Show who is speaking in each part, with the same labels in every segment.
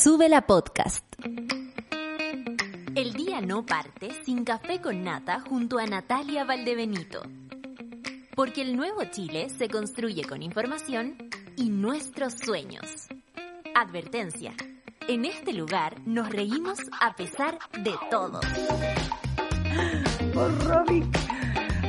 Speaker 1: Sube la podcast. El día no parte sin café con nata junto a Natalia Valdebenito. Porque el nuevo Chile se construye con información y nuestros sueños. Advertencia. En este lugar nos reímos a pesar de todo.
Speaker 2: Por Robin.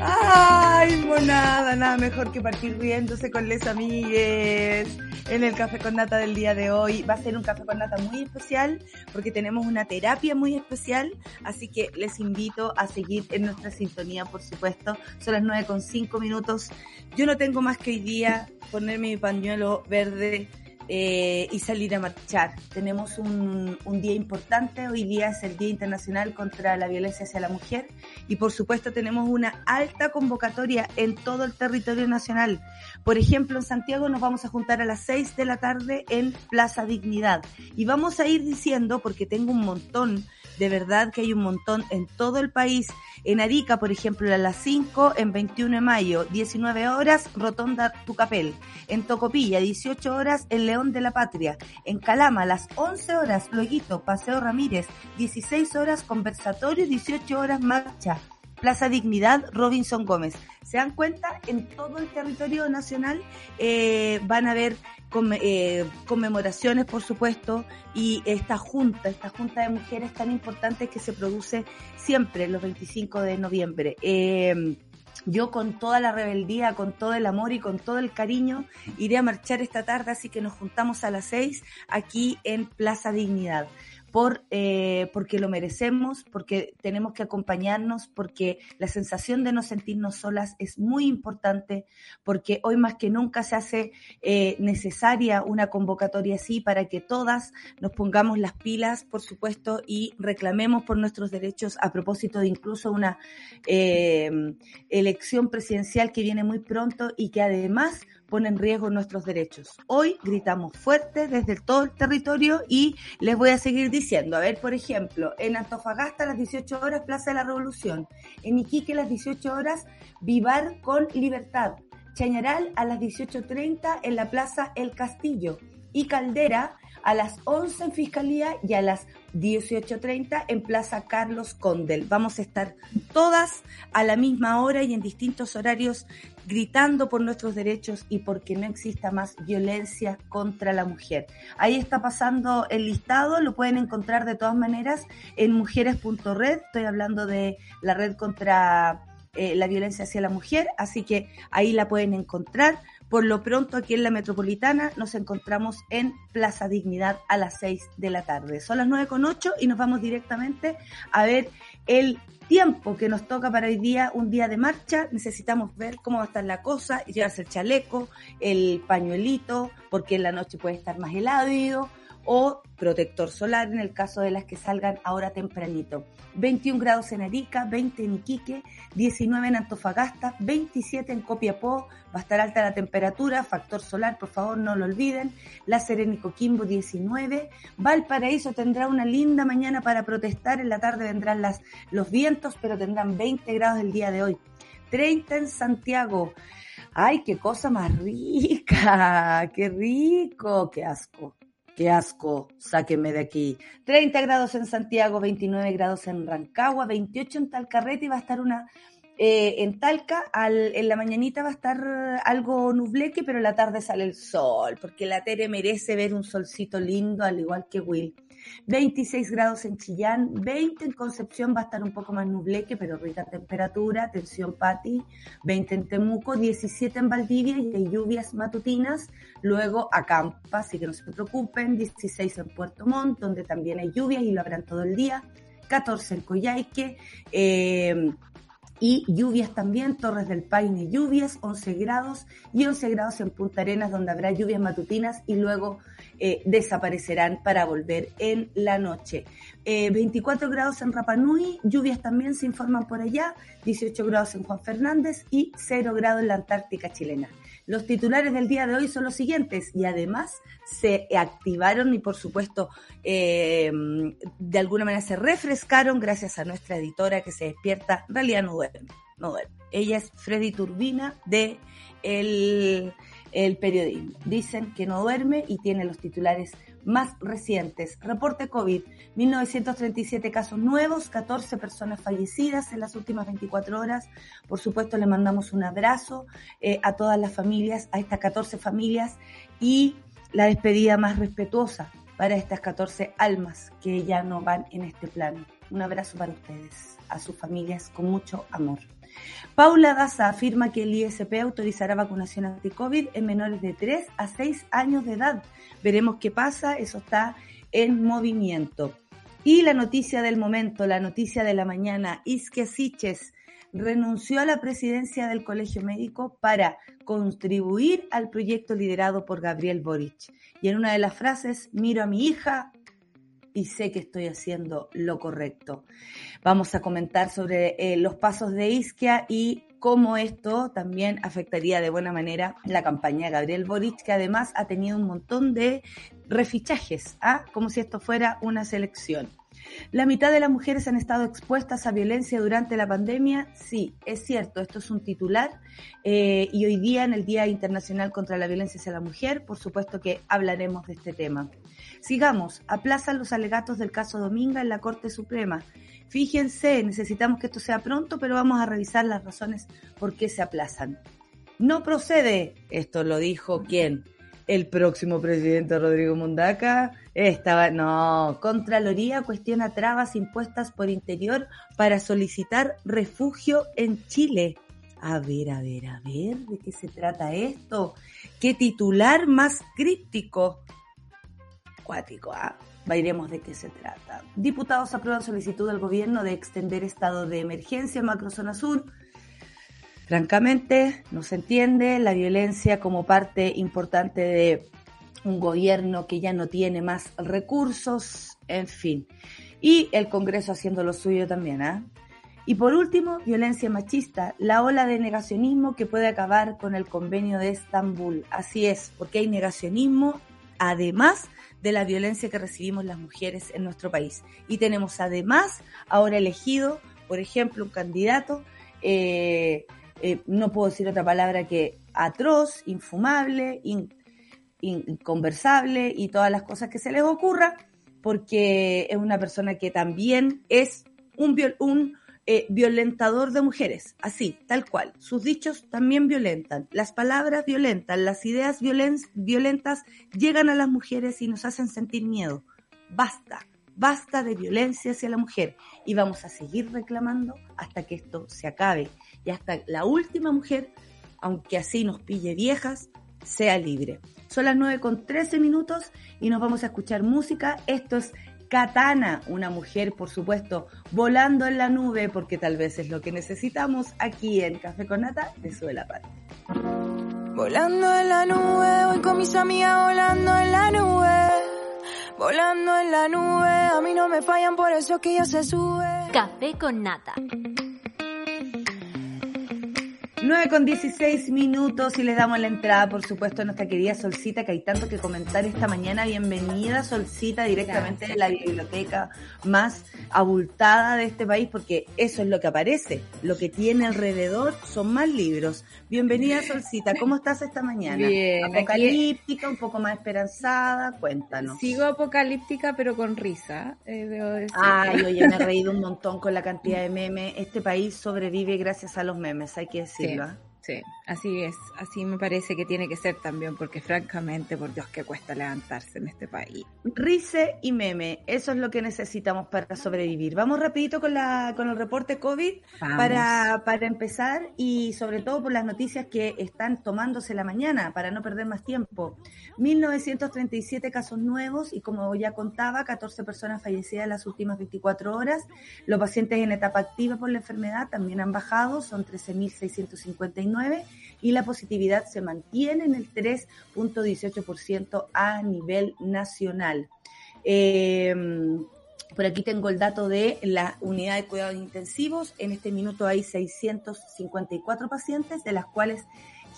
Speaker 2: Ay, monada, nada mejor que partir riéndose con les amigues en el café con nata del día de hoy. Va a ser un café con nata muy especial porque tenemos una terapia muy especial, así que les invito a seguir en nuestra sintonía, por supuesto. Son las nueve con cinco minutos. Yo no tengo más que hoy día ponerme mi pañuelo verde eh, y salir a marchar. Tenemos un, un, día importante, hoy día es el Día Internacional contra la Violencia hacia la Mujer y por supuesto tenemos una alta convocatoria en todo el territorio nacional. Por ejemplo, en Santiago nos vamos a juntar a las 6 de la tarde en Plaza Dignidad y vamos a ir diciendo, porque tengo un montón, de verdad que hay un montón en todo el país, en Arica, por ejemplo, a las 5, en 21 de mayo, 19 horas, Rotonda Tucapel. En Tocopilla, 18 horas, en León de la Patria. En Calama, a las 11 horas, Loguito, Paseo Ramírez. 16 horas, conversatorio, 18 horas, marcha. Plaza Dignidad, Robinson Gómez. ¿Se dan cuenta? En todo el territorio nacional eh, van a haber eh, conmemoraciones, por supuesto, y esta junta, esta junta de mujeres tan importante que se produce siempre los 25 de noviembre. Eh, yo con toda la rebeldía, con todo el amor y con todo el cariño iré a marchar esta tarde, así que nos juntamos a las seis aquí en Plaza Dignidad por, eh, porque lo merecemos, porque tenemos que acompañarnos, porque la sensación de no sentirnos solas es muy importante, porque hoy más que nunca se hace eh, necesaria una convocatoria así para que todas nos pongamos las pilas, por supuesto, y reclamemos por nuestros derechos a propósito de incluso una eh, elección presidencial que viene muy pronto y que además pone en riesgo nuestros derechos. Hoy gritamos fuerte desde todo el territorio y les voy a seguir diciendo, a ver, por ejemplo, en Antofagasta a las 18 horas Plaza de la Revolución, en Iquique a las 18 horas Vivar con Libertad, Chañaral a las 18.30 en la Plaza El Castillo y Caldera a las 11 en Fiscalía y a las 18.30 en Plaza Carlos Condel. Vamos a estar todas a la misma hora y en distintos horarios gritando por nuestros derechos y porque no exista más violencia contra la mujer. Ahí está pasando el listado, lo pueden encontrar de todas maneras en mujeres.red, estoy hablando de la red contra eh, la violencia hacia la mujer, así que ahí la pueden encontrar. Por lo pronto, aquí en la metropolitana nos encontramos en Plaza Dignidad a las 6 de la tarde. Son las 9 con 8 y nos vamos directamente a ver el tiempo que nos toca para hoy día, un día de marcha. Necesitamos ver cómo va a estar la cosa, llevarse el chaleco, el pañuelito, porque en la noche puede estar más helado o protector solar en el caso de las que salgan ahora tempranito. 21 grados en Arica, 20 en Iquique, 19 en Antofagasta, 27 en Copiapó, va a estar alta la temperatura, factor solar, por favor no lo olviden, La Serena Coquimbo 19, Valparaíso tendrá una linda mañana para protestar, en la tarde vendrán las, los vientos, pero tendrán 20 grados el día de hoy, 30 en Santiago, ¡ay, qué cosa más rica! ¡Qué rico! ¡Qué asco! Qué asco, sáquenme de aquí. 30 grados en Santiago, 29 grados en Rancagua, 28 en Talcarrete y va a estar una... Eh, en Talca, al, en la mañanita va a estar algo nubleque, pero en la tarde sale el sol, porque la Tere merece ver un solcito lindo, al igual que Will. 26 grados en Chillán, 20 en Concepción, va a estar un poco más nubleque, pero rica temperatura, atención Pati, 20 en Temuco, 17 en Valdivia y hay lluvias matutinas, luego acampa, así que no se preocupen, 16 en Puerto Montt, donde también hay lluvias y lo habrán todo el día, 14 en Coyhaique, eh, y lluvias también, Torres del Paine lluvias, 11 grados y 11 grados en Punta Arenas donde habrá lluvias matutinas y luego eh, desaparecerán para volver en la noche. 24 eh, grados en Rapanui, lluvias también se informan por allá, 18 grados en Juan Fernández y 0 grados en la Antártica chilena. Los titulares del día de hoy son los siguientes y además se activaron y por supuesto eh, de alguna manera se refrescaron gracias a nuestra editora que se despierta, en realidad no duerme, no. Ella es Freddy Turbina de el, el periodismo. Dicen que no duerme y tiene los titulares más recientes. Reporte COVID, 1937 casos nuevos, 14 personas fallecidas en las últimas 24 horas. Por supuesto, le mandamos un abrazo eh, a todas las familias, a estas 14 familias y la despedida más respetuosa para estas 14 almas que ya no van en este plano. Un abrazo para ustedes, a sus familias, con mucho amor. Paula Daza afirma que el ISP autorizará vacunación anti-COVID en menores de 3 a 6 años de edad. Veremos qué pasa, eso está en movimiento. Y la noticia del momento, la noticia de la mañana, Isque Siches renunció a la presidencia del Colegio Médico para contribuir al proyecto liderado por Gabriel Boric. Y en una de las frases, miro a mi hija, y sé que estoy haciendo lo correcto. Vamos a comentar sobre eh, los pasos de Isquia y cómo esto también afectaría de buena manera la campaña de Gabriel Boric, que además ha tenido un montón de refichajes, ¿ah? como si esto fuera una selección. La mitad de las mujeres han estado expuestas a violencia durante la pandemia. Sí, es cierto, esto es un titular. Eh, y hoy día, en el Día Internacional contra la Violencia hacia la Mujer, por supuesto que hablaremos de este tema. Sigamos, aplazan los alegatos del caso Dominga en la Corte Suprema. Fíjense, necesitamos que esto sea pronto, pero vamos a revisar las razones por qué se aplazan. No procede, esto lo dijo quién, el próximo presidente Rodrigo Mundaca. Estaba, no, Contraloría cuestiona trabas impuestas por interior para solicitar refugio en Chile. A ver, a ver, a ver, ¿de qué se trata esto? ¿Qué titular más críptico? Cuático, ¿ah? Veremos de qué se trata. Diputados aprueban solicitud del gobierno de extender estado de emergencia en macrozona sur. Francamente, no se entiende la violencia como parte importante de un gobierno que ya no tiene más recursos, en fin. Y el Congreso haciendo lo suyo también, ¿ah? Y por último, violencia machista, la ola de negacionismo que puede acabar con el convenio de Estambul. Así es, porque hay negacionismo, además de la violencia que recibimos las mujeres en nuestro país. Y tenemos además ahora elegido, por ejemplo, un candidato, eh, eh, no puedo decir otra palabra que atroz, infumable, inconversable y todas las cosas que se les ocurra, porque es una persona que también es un, un eh, violentador de mujeres, así, tal cual. Sus dichos también violentan, las palabras violentan, las ideas violentas llegan a las mujeres y nos hacen sentir miedo. Basta, basta de violencia hacia la mujer. Y vamos a seguir reclamando hasta que esto se acabe. Y hasta la última mujer, aunque así nos pille viejas, sea libre. Son las 9 con 13 minutos y nos vamos a escuchar música. Esto es Katana, una mujer, por supuesto, volando en la nube, porque tal vez es lo que necesitamos aquí en Café con Nata de Suela Pat.
Speaker 3: Volando en la nube, voy con mis amigas volando en la nube. Volando en la nube, a mí no me fallan, por eso que ya se sube.
Speaker 1: Café con Nata.
Speaker 2: 9 con 16 minutos y les damos la entrada, por supuesto, a nuestra querida Solcita, que hay tanto que comentar esta mañana. Bienvenida, Solcita, directamente de la biblioteca más abultada de este país, porque eso es lo que aparece. Lo que tiene alrededor son más libros. Bienvenida, Solcita. ¿Cómo estás esta mañana?
Speaker 4: Bien.
Speaker 2: Apocalíptica, un poco más esperanzada. Cuéntanos.
Speaker 4: Sigo apocalíptica, pero con risa.
Speaker 2: Eh, Ay, oye, me he reído un montón con la cantidad de memes. Este país sobrevive gracias a los memes, hay que decir.
Speaker 4: Sí, así es, así me parece que tiene que ser también, porque francamente, por Dios, que cuesta levantarse en este país.
Speaker 2: Rice y meme, eso es lo que necesitamos para sobrevivir. Vamos rapidito con, la, con el reporte COVID para, para empezar y sobre todo por las noticias que están tomándose la mañana para no perder más tiempo. 1937 casos nuevos y como ya contaba, 14 personas fallecidas en las últimas 24 horas. Los pacientes en etapa activa por la enfermedad también han bajado, son 13.659 y la positividad se mantiene en el 3.18% a nivel nacional. Em, por aquí tengo el dato de la unidad de cuidados intensivos. En este minuto hay 654 pacientes, de las cuales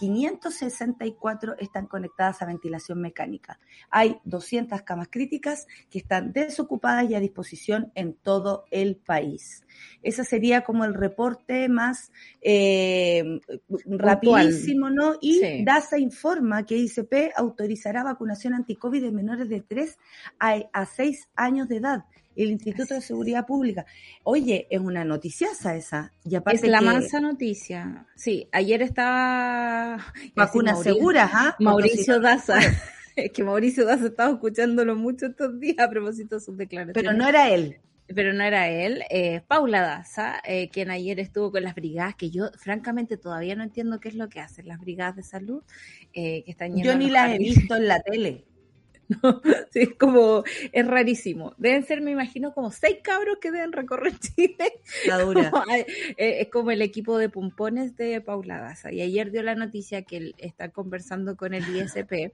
Speaker 2: 564 están conectadas a ventilación mecánica. Hay 200 camas críticas que están desocupadas y a disposición en todo el país. Ese sería como el reporte más eh, rapidísimo, ¿no? Y DASA informa que ICP autorizará vacunación anticovid de menores de 3 a, a 6 años de edad el Instituto de Seguridad Pública. Oye, es una noticiaza esa.
Speaker 4: Y es la mansa noticia. Sí, ayer estaba...
Speaker 2: Vacunas seguras, ¿ah?
Speaker 4: Mauricio Daza. es que Mauricio Daza estaba escuchándolo mucho estos días a propósito de sus declaraciones.
Speaker 2: Pero no era él.
Speaker 4: Pero no era él, eh, Paula Daza, eh, quien ayer estuvo con las brigadas, que yo francamente todavía no entiendo qué es lo que hacen las brigadas de salud, eh, que están
Speaker 2: Yo ni las he visto en la tele.
Speaker 4: Sí, es como, es rarísimo. Deben ser, me imagino, como seis cabros que deben recorrer Chile. La dura. Eh, es como el equipo de pompones de Paula Daza. Y ayer dio la noticia que él está conversando con el ISP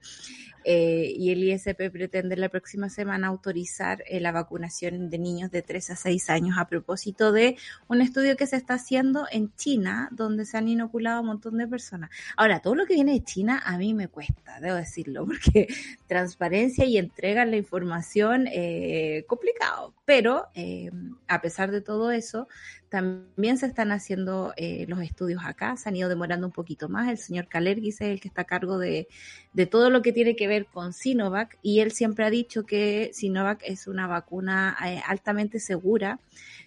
Speaker 4: eh, y el ISP pretende la próxima semana autorizar eh, la vacunación de niños de 3 a 6 años a propósito de un estudio que se está haciendo en China, donde se han inoculado un montón de personas. Ahora, todo lo que viene de China a mí me cuesta, debo decirlo, porque transparencia y entrega la información eh, complicado, pero eh, a pesar de todo eso, también se están haciendo eh, los estudios acá, se han ido demorando un poquito más. El señor Calergis es el que está a cargo de, de todo lo que tiene que ver con Sinovac y él siempre ha dicho que Sinovac es una vacuna eh, altamente segura.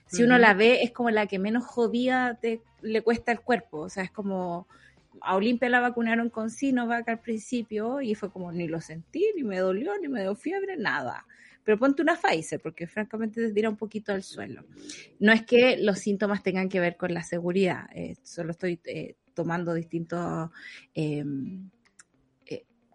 Speaker 4: Si uno la ve, es como la que menos jodida te, le cuesta el cuerpo, o sea, es como a Olimpia la vacunaron con Sinovac al principio y fue como ni lo sentí, ni me dolió, ni me dio fiebre, nada. Pero ponte una Pfizer, porque francamente te tira un poquito al suelo. No es que los síntomas tengan que ver con la seguridad, eh, solo estoy eh, tomando distintos eh,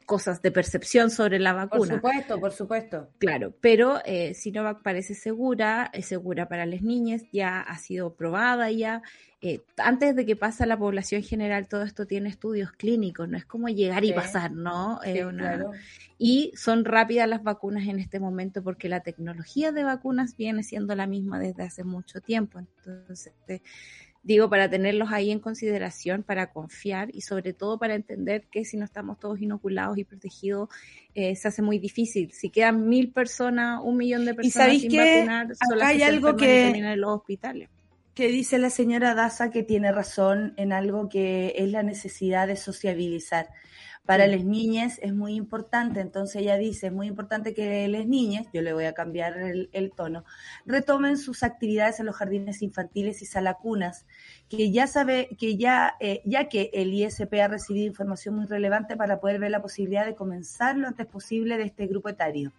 Speaker 4: cosas de percepción sobre la vacuna.
Speaker 2: Por supuesto, por supuesto.
Speaker 4: Claro, pero Sinovac parece segura, es segura para las niñas, ya ha sido probada ya, eh, antes de que pase a la población general, todo esto tiene estudios clínicos, no es como llegar y pasar, ¿no? Y son rápidas las vacunas en este momento porque la tecnología de vacunas viene siendo la misma desde hace mucho tiempo. Entonces, eh, digo, para tenerlos ahí en consideración, para confiar y sobre todo para entender que si no estamos todos inoculados y protegidos, eh, se hace muy difícil. Si quedan mil personas, un millón de personas sin vacunar,
Speaker 2: solo hay algo que en los hospitales. que dice la señora Daza que tiene razón en algo que es la necesidad de sociabilizar para las niñas es muy importante, entonces ella dice, es muy importante que las niñas, yo le voy a cambiar el, tono, retomen sus actividades en los jardines infantiles y salacunas, que ya sabe, que ya, eh, ya que el ISP ha recibido información muy relevante para poder ver la posibilidad de comenzar lo antes posible de este grupo etario.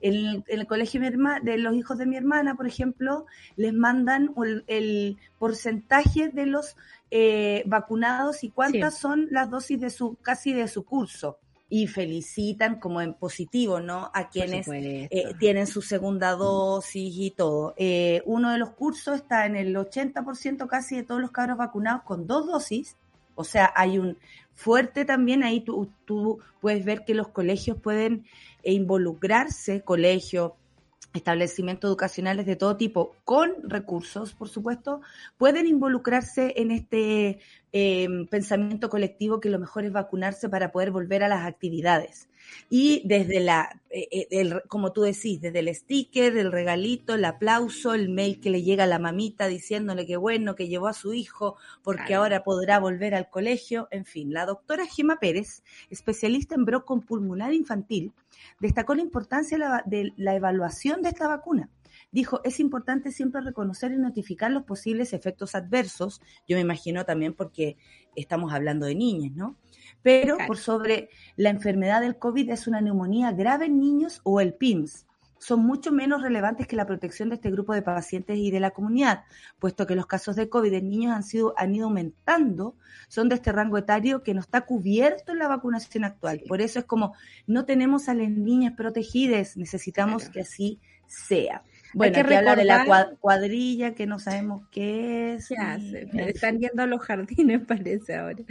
Speaker 2: En, el colegio de, los hijos de mi hermana, por ejemplo, les mandan el porcentaje de los eh, vacunados y cuántas son las dosis de su, casi de su curso. Y felicitan como en positivo, ¿no? A quienes eh, tienen su segunda dosis y todo. Eh, uno de los cursos está en el 80% casi de todos los cabros vacunados con dos dosis. O sea, hay un fuerte también ahí, tú, tú puedes ver que los colegios pueden involucrarse, colegios, establecimientos educacionales de todo tipo con recursos, por supuesto, pueden involucrarse en este eh, pensamiento colectivo que lo mejor es vacunarse para poder volver a las actividades. Y desde la, eh, eh, el, como tú decís, desde el sticker, el regalito, el aplauso, el mail que le llega a la mamita diciéndole que bueno, que llevó a su hijo porque ahora podrá volver al colegio, en fin. La doctora Gema Pérez, especialista en brócon pulmonar infantil, destacó la importancia de la evaluación de esta vacuna dijo, es importante siempre reconocer y notificar los posibles efectos adversos. Yo me imagino también porque estamos hablando de niñas, ¿no? pero por sobre la enfermedad del COVID es una neumonía grave en niños o el PIMS. Son mucho menos relevantes que la protección de este grupo de pacientes y de la comunidad, puesto que los casos de COVID en niños han, sido, han ido aumentando, son de este rango etario que no está cubierto en la vacunación actual. Por eso es como no tenemos a las niñas protegidas, necesitamos que así sea. Bueno, hay que hablar de la cuadrilla que no sabemos qué es.
Speaker 4: Están yendo a los jardines, parece ahora.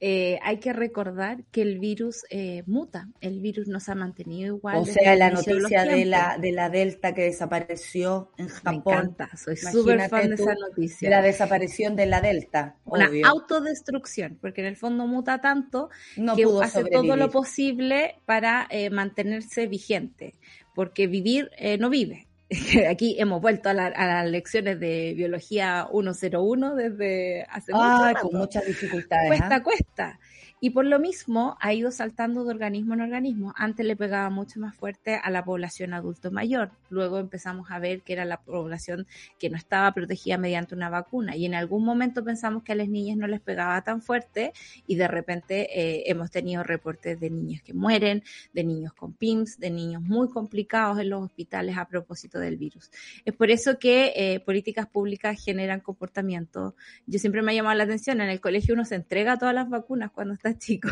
Speaker 4: Eh, hay que recordar que el virus eh, muta. El virus nos ha mantenido igual.
Speaker 2: O sea, la noticia de, la, de la Delta que desapareció en Japón. Me
Speaker 4: encanta, soy súper fan de esa noticia.
Speaker 2: La desaparición de la Delta.
Speaker 4: Una autodestrucción, porque en el fondo muta tanto que hace todo lo posible para eh, mantenerse vigente porque vivir no vive. aquí hemos vuelto a, las lecciones de biología 101 desde hace
Speaker 2: ah, con muchas dificultades.
Speaker 4: Cuesta, ¿ah? cuesta. Y por lo mismo ha ido saltando de organismo en organismo. Antes le pegaba mucho más fuerte a la población adulto mayor. Luego empezamos a ver que era la población que no estaba protegida mediante una vacuna. Y en algún momento pensamos que a las niñas no les pegaba tan fuerte y de repente eh, hemos tenido reportes de niños que mueren, de niños con PIMS, de niños muy complicados en los hospitales a propósito del virus. Es por eso que eh, políticas públicas generan comportamiento. Yo siempre me ha llamado la atención, en el colegio uno se entrega todas las vacunas cuando está chico.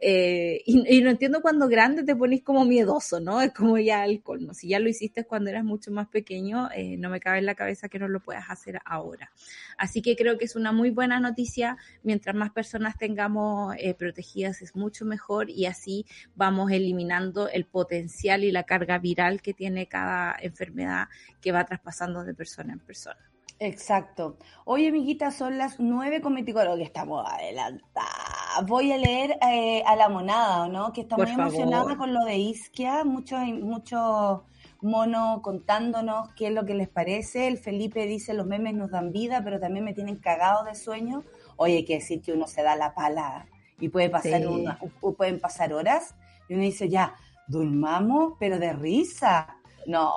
Speaker 4: Eh, y, no entiendo cuando grande te pones como miedoso, ¿no? Es como ya el colmo. Si ya lo hiciste cuando eras mucho más pequeño, eh, no me cabe en la cabeza que no lo puedas hacer ahora. Así que creo que es una muy buena noticia. Mientras más personas tengamos eh, protegidas es mucho mejor y así vamos eliminando el potencial y la carga viral que tiene cada enfermedad que va traspasando de persona en persona.
Speaker 2: Exacto. Oye, amiguita, son las nueve con que estamos adelantadas. Voy a leer eh, a la monada, ¿no? Que está muy emocionada con lo de Isquia. Mucho, mucho mono contándonos qué es lo que les parece. El Felipe dice, los memes nos dan vida, pero también me tienen cagado de sueño. Oye, hay que decir que uno se da la pala y puede pasar una, pueden pasar horas y uno dice, ya, durmamos, pero de risa no,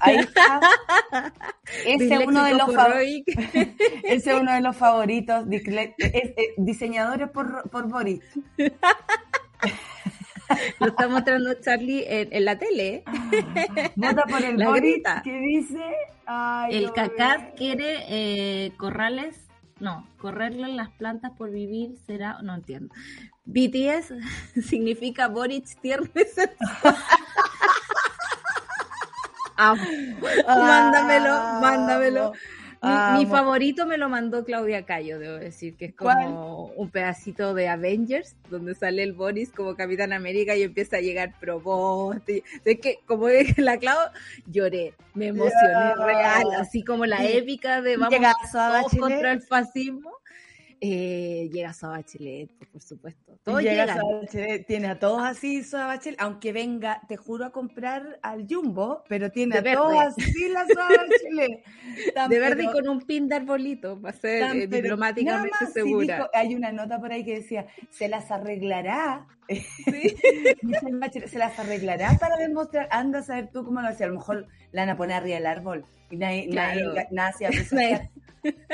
Speaker 2: ahí está. Ese es uno de los Ese es uno de los favoritos. diseñadores por, por Boris.
Speaker 4: Lo está mostrando Charlie en, la tele.
Speaker 2: Vota por el la Boris que dice.
Speaker 4: el cacá quiere eh, corrales. No, correrle las plantas por vivir será. No entiendo. BTS significa Boris Mándamelo, mándamelo. Mi, favorito me lo mandó Claudia Cayo, debo decir, que es como un pedacito de Avengers, donde sale el Boris como Capitán América y empieza a llegar Probost. Es que, como dije la Clau, lloré, me emocioné real, así como la épica de vamos todos contra el fascismo eh, llega Soa Bachelet, por supuesto.
Speaker 2: Todo llega tiene a todos así Soa Bachelet, aunque venga, te juro, a comprar al Jumbo, pero tiene a todos así la Soa Bachelet.
Speaker 4: de verde y con un pin de arbolito, para ser eh, diplomáticamente segura.
Speaker 2: hay una nota por ahí que decía, se las arreglará. se las arreglará para demostrar, anda a saber tú cómo lo hacía, a lo mejor la van a poner arriba del árbol y nadie, nadie, nada se presagiar.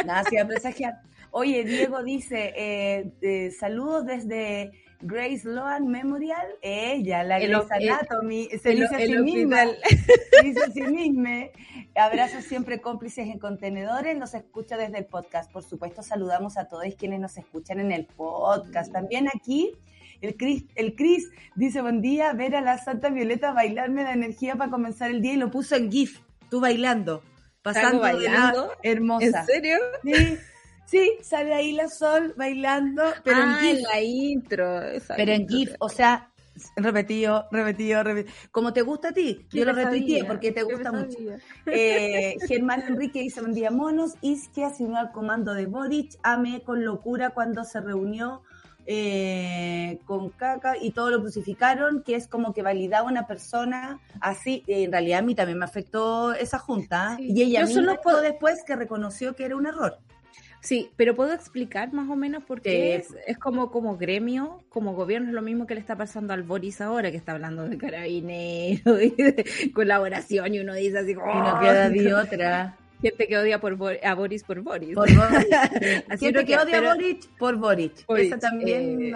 Speaker 2: nada se presagiar. Oye, Diego dice, eh, saludos desde Grace Loan Memorial. Ella, la Grace Anatomy, se dice así misma. Se dice así misma. Abrazos siempre cómplices en contenedores. Nos escucha desde el podcast. Por supuesto, saludamos a todos quienes nos escuchan en el podcast. También aquí. El Chris, el Chris dice, buen día, ver a la Santa Violeta bailarme da energía para comenzar el día y lo puso en GIF, tú bailando, pasando bailando, hermosa.
Speaker 4: ¿En serio?
Speaker 2: Sí, Sí, sale ahí la Sol bailando, pero en
Speaker 4: ah, GIF. la intro.
Speaker 2: Pero en GIF, o sea, repetido, repetido, repetido. Como te gusta a ti, yo lo retuiteé porque te gusta mucho. Eh, Germán Enrique dice, un día monos, Isquia unió al comando de Boric, amé con locura cuando se reunió eh, con caca y todo lo crucificaron, que es como que validaba una persona así. En realidad a mí también me afectó esa junta y ella yo solo puedo después que reconoció que era un error.
Speaker 4: Sí, pero puedo explicar más o menos porque es, es, como, como gremio, como gobierno, es lo mismo que le está pasando al Boris ahora, que está hablando de carabinero y de colaboración, y uno dice así como...
Speaker 2: Y no queda de otra.
Speaker 4: Gente que odia por a Boris por Boris.
Speaker 2: Por Boris. Gente que, odia a Boris por Boris. Esa también
Speaker 4: eh,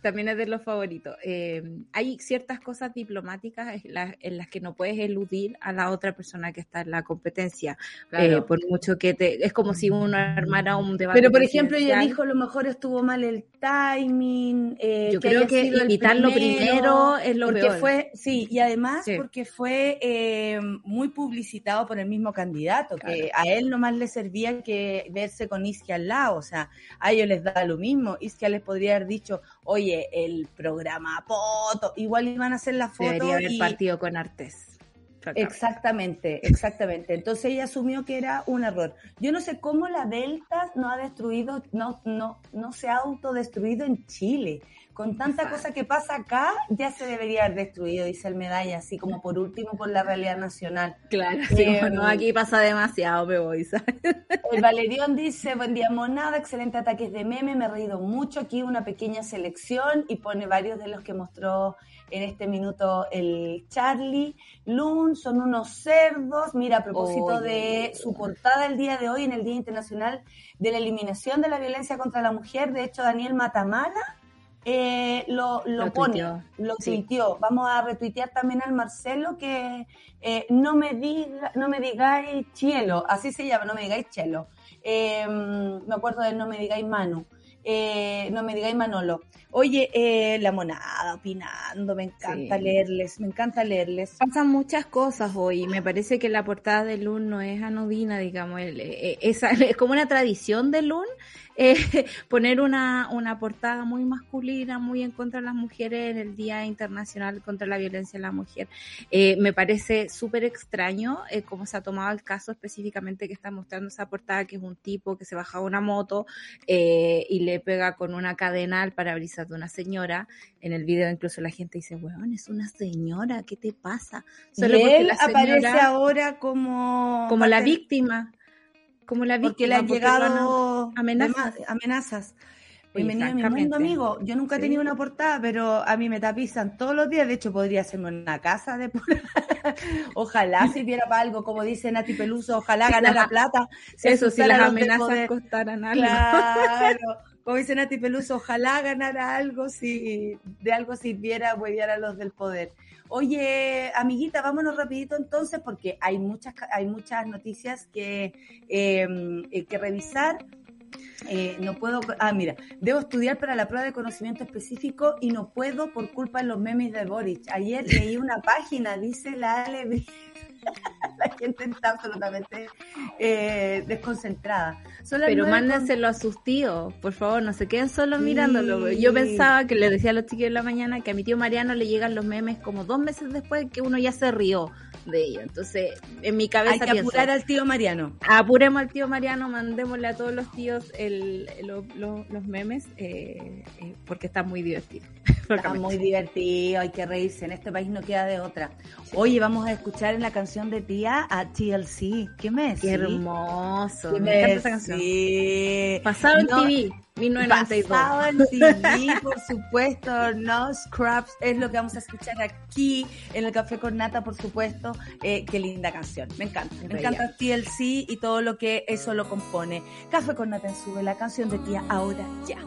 Speaker 4: También es de los favoritos. Eh, hay ciertas cosas diplomáticas en las, que no puedes eludir a la otra persona que está en la competencia. Eh, por mucho que te. Es como si uno armara un debate.
Speaker 2: Pero, por ejemplo, ella dijo: lo mejor estuvo mal el timing.
Speaker 4: Yo creo que invitarlo primero, es lo
Speaker 2: porque Fue, sí, y además porque fue muy publicitado por el mismo candidato a él nomás le servía que verse con Isquia al lado, o sea, a ellos les da lo mismo. Isquia les podría haber dicho, oye, el programa Poto, igual iban a hacer la foto.
Speaker 4: Debería haber partido con Artes.
Speaker 2: Exactamente, exactamente. Entonces ella asumió que era un error. Yo no sé cómo la Delta no ha destruido, no, no, no se ha autodestruido en Chile con tanta cosa que pasa acá, ya se debería haber destruido, dice el medalla, así como por último por la realidad nacional.
Speaker 4: Claro, eh, no, aquí pasa demasiado, me voy,
Speaker 2: El Valerión dice, buen día monada, excelente ataques de meme, me he reído mucho, aquí una pequeña selección y pone varios de los que mostró en este minuto el Charlie. Loon, son unos cerdos. Mira, a propósito de su portada el día de hoy, en el Día Internacional de la Eliminación de la Violencia contra la Mujer, de hecho, Daniel Matamala eh, lo, lo, pone, lo tuiteó. Vamos a retuitear también al Marcelo que eh, no me diga, no me digáis Cielo, así se llama, no me digáis Chelo. Em, me acuerdo de no me digáis Manu. Eh, no me digáis Manolo. Oye, la monada opinando, me encanta leerles, me encanta leerles.
Speaker 4: Pasan muchas cosas hoy, me parece que la portada de Lun no es anodina, digamos, esa, es como una tradición de Lun eh, poner una, una portada muy masculina, muy en contra de las mujeres en el Día Internacional contra la Violencia en la Mujer. Eh, me parece súper extraño eh, cómo se ha tomado el caso específicamente que está mostrando esa portada, que es un tipo que se baja una moto y le pega con una cadena al parabrisas de una señora. En el video incluso la gente dice, weón, es una señora, ¿qué te pasa?
Speaker 2: Solo él aparece ahora como...
Speaker 4: Como la víctima como la
Speaker 2: Porque le han llegado amenazas. amenazas. Bienvenido a mi mundo, amigo. Yo nunca he tenido una portada, pero a mí me tapizan todos los días. De hecho, podría hacerme una casa de Ojalá sirviera para algo, como dice Nati Peluso, ojalá ganara plata.
Speaker 4: Eso, si las amenazas costaran algo.
Speaker 2: Claro. Como dice Nati Peluso, ojalá ganara algo si de algo sirviera hueviar a los del poder. Oye, amiguita, vámonos rapidito entonces porque hay muchas, hay muchas noticias que, em, eh, que revisar. Eh, no puedo, ah, mira, debo estudiar para la prueba de conocimiento específico y no puedo por culpa de los memes de Boric. Ayer leí una página, dice la Ale la gente está absolutamente eh, desconcentrada.
Speaker 4: Pero mándenselo a sus tíos, por favor, no se queden solo mirándolo. Yo pensaba que le decía a los chicos de la mañana que a mi tío Mariano le llegan los memes como dos meses después que uno ya se rió de ello. Entonces, en mi cabeza.
Speaker 2: Hay que apurar al tío Mariano.
Speaker 4: Apuremos al tío Mariano, mandémosle a todos los tíos el, los memes, eh, eh, porque está muy divertido.
Speaker 2: Está muy divertido, hay que reírse. En este país no queda de otra. Oye, vamos a escuchar en la canción de tía a TLC. ¿Qué mes?
Speaker 4: Qué hermoso. me encanta esa canción. Pasado en TV. 1992.
Speaker 2: Pasado en TV, por supuesto. No Scrubs es lo que vamos a escuchar aquí en el Café con Nata, por supuesto. Eh, qué linda canción. Me encanta. Me encanta TLC y todo lo que eso lo compone. Café con Nata en sube la canción de tía ahora ya.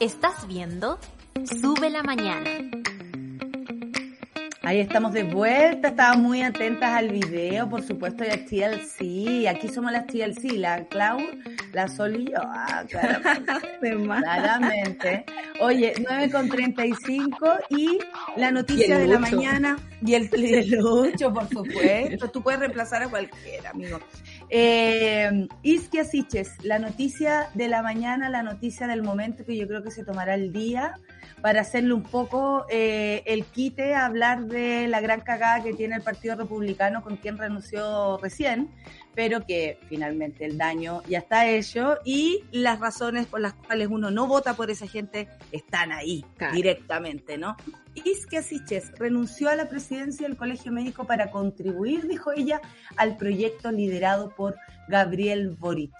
Speaker 1: Estás viendo Sube la Mañana.
Speaker 2: Ahí estamos de vuelta, estaba muy atentas al video, por supuesto, y a TLC. Aquí somos las TLC, la Clau, la Sol y yo. Ah, claramente. claramente. Oye, 9 con 35 y la noticia de la mañana y el, el 8, por supuesto. Tú puedes reemplazar a cualquiera, amigo. Eh, Isquia Siches, la noticia de la mañana, la noticia del momento que yo creo que se tomará el día para hacerle un poco eh, el quite a hablar de la gran cagada que tiene el Partido Republicano con quien renunció recién, pero que finalmente el daño ya está hecho y las razones por las cuales uno no vota por esa gente están ahí directamente, ¿no? Isque Siches renunció a la presidencia del Colegio Médico para contribuir, dijo ella, al proyecto liderado por Gabriel Boric.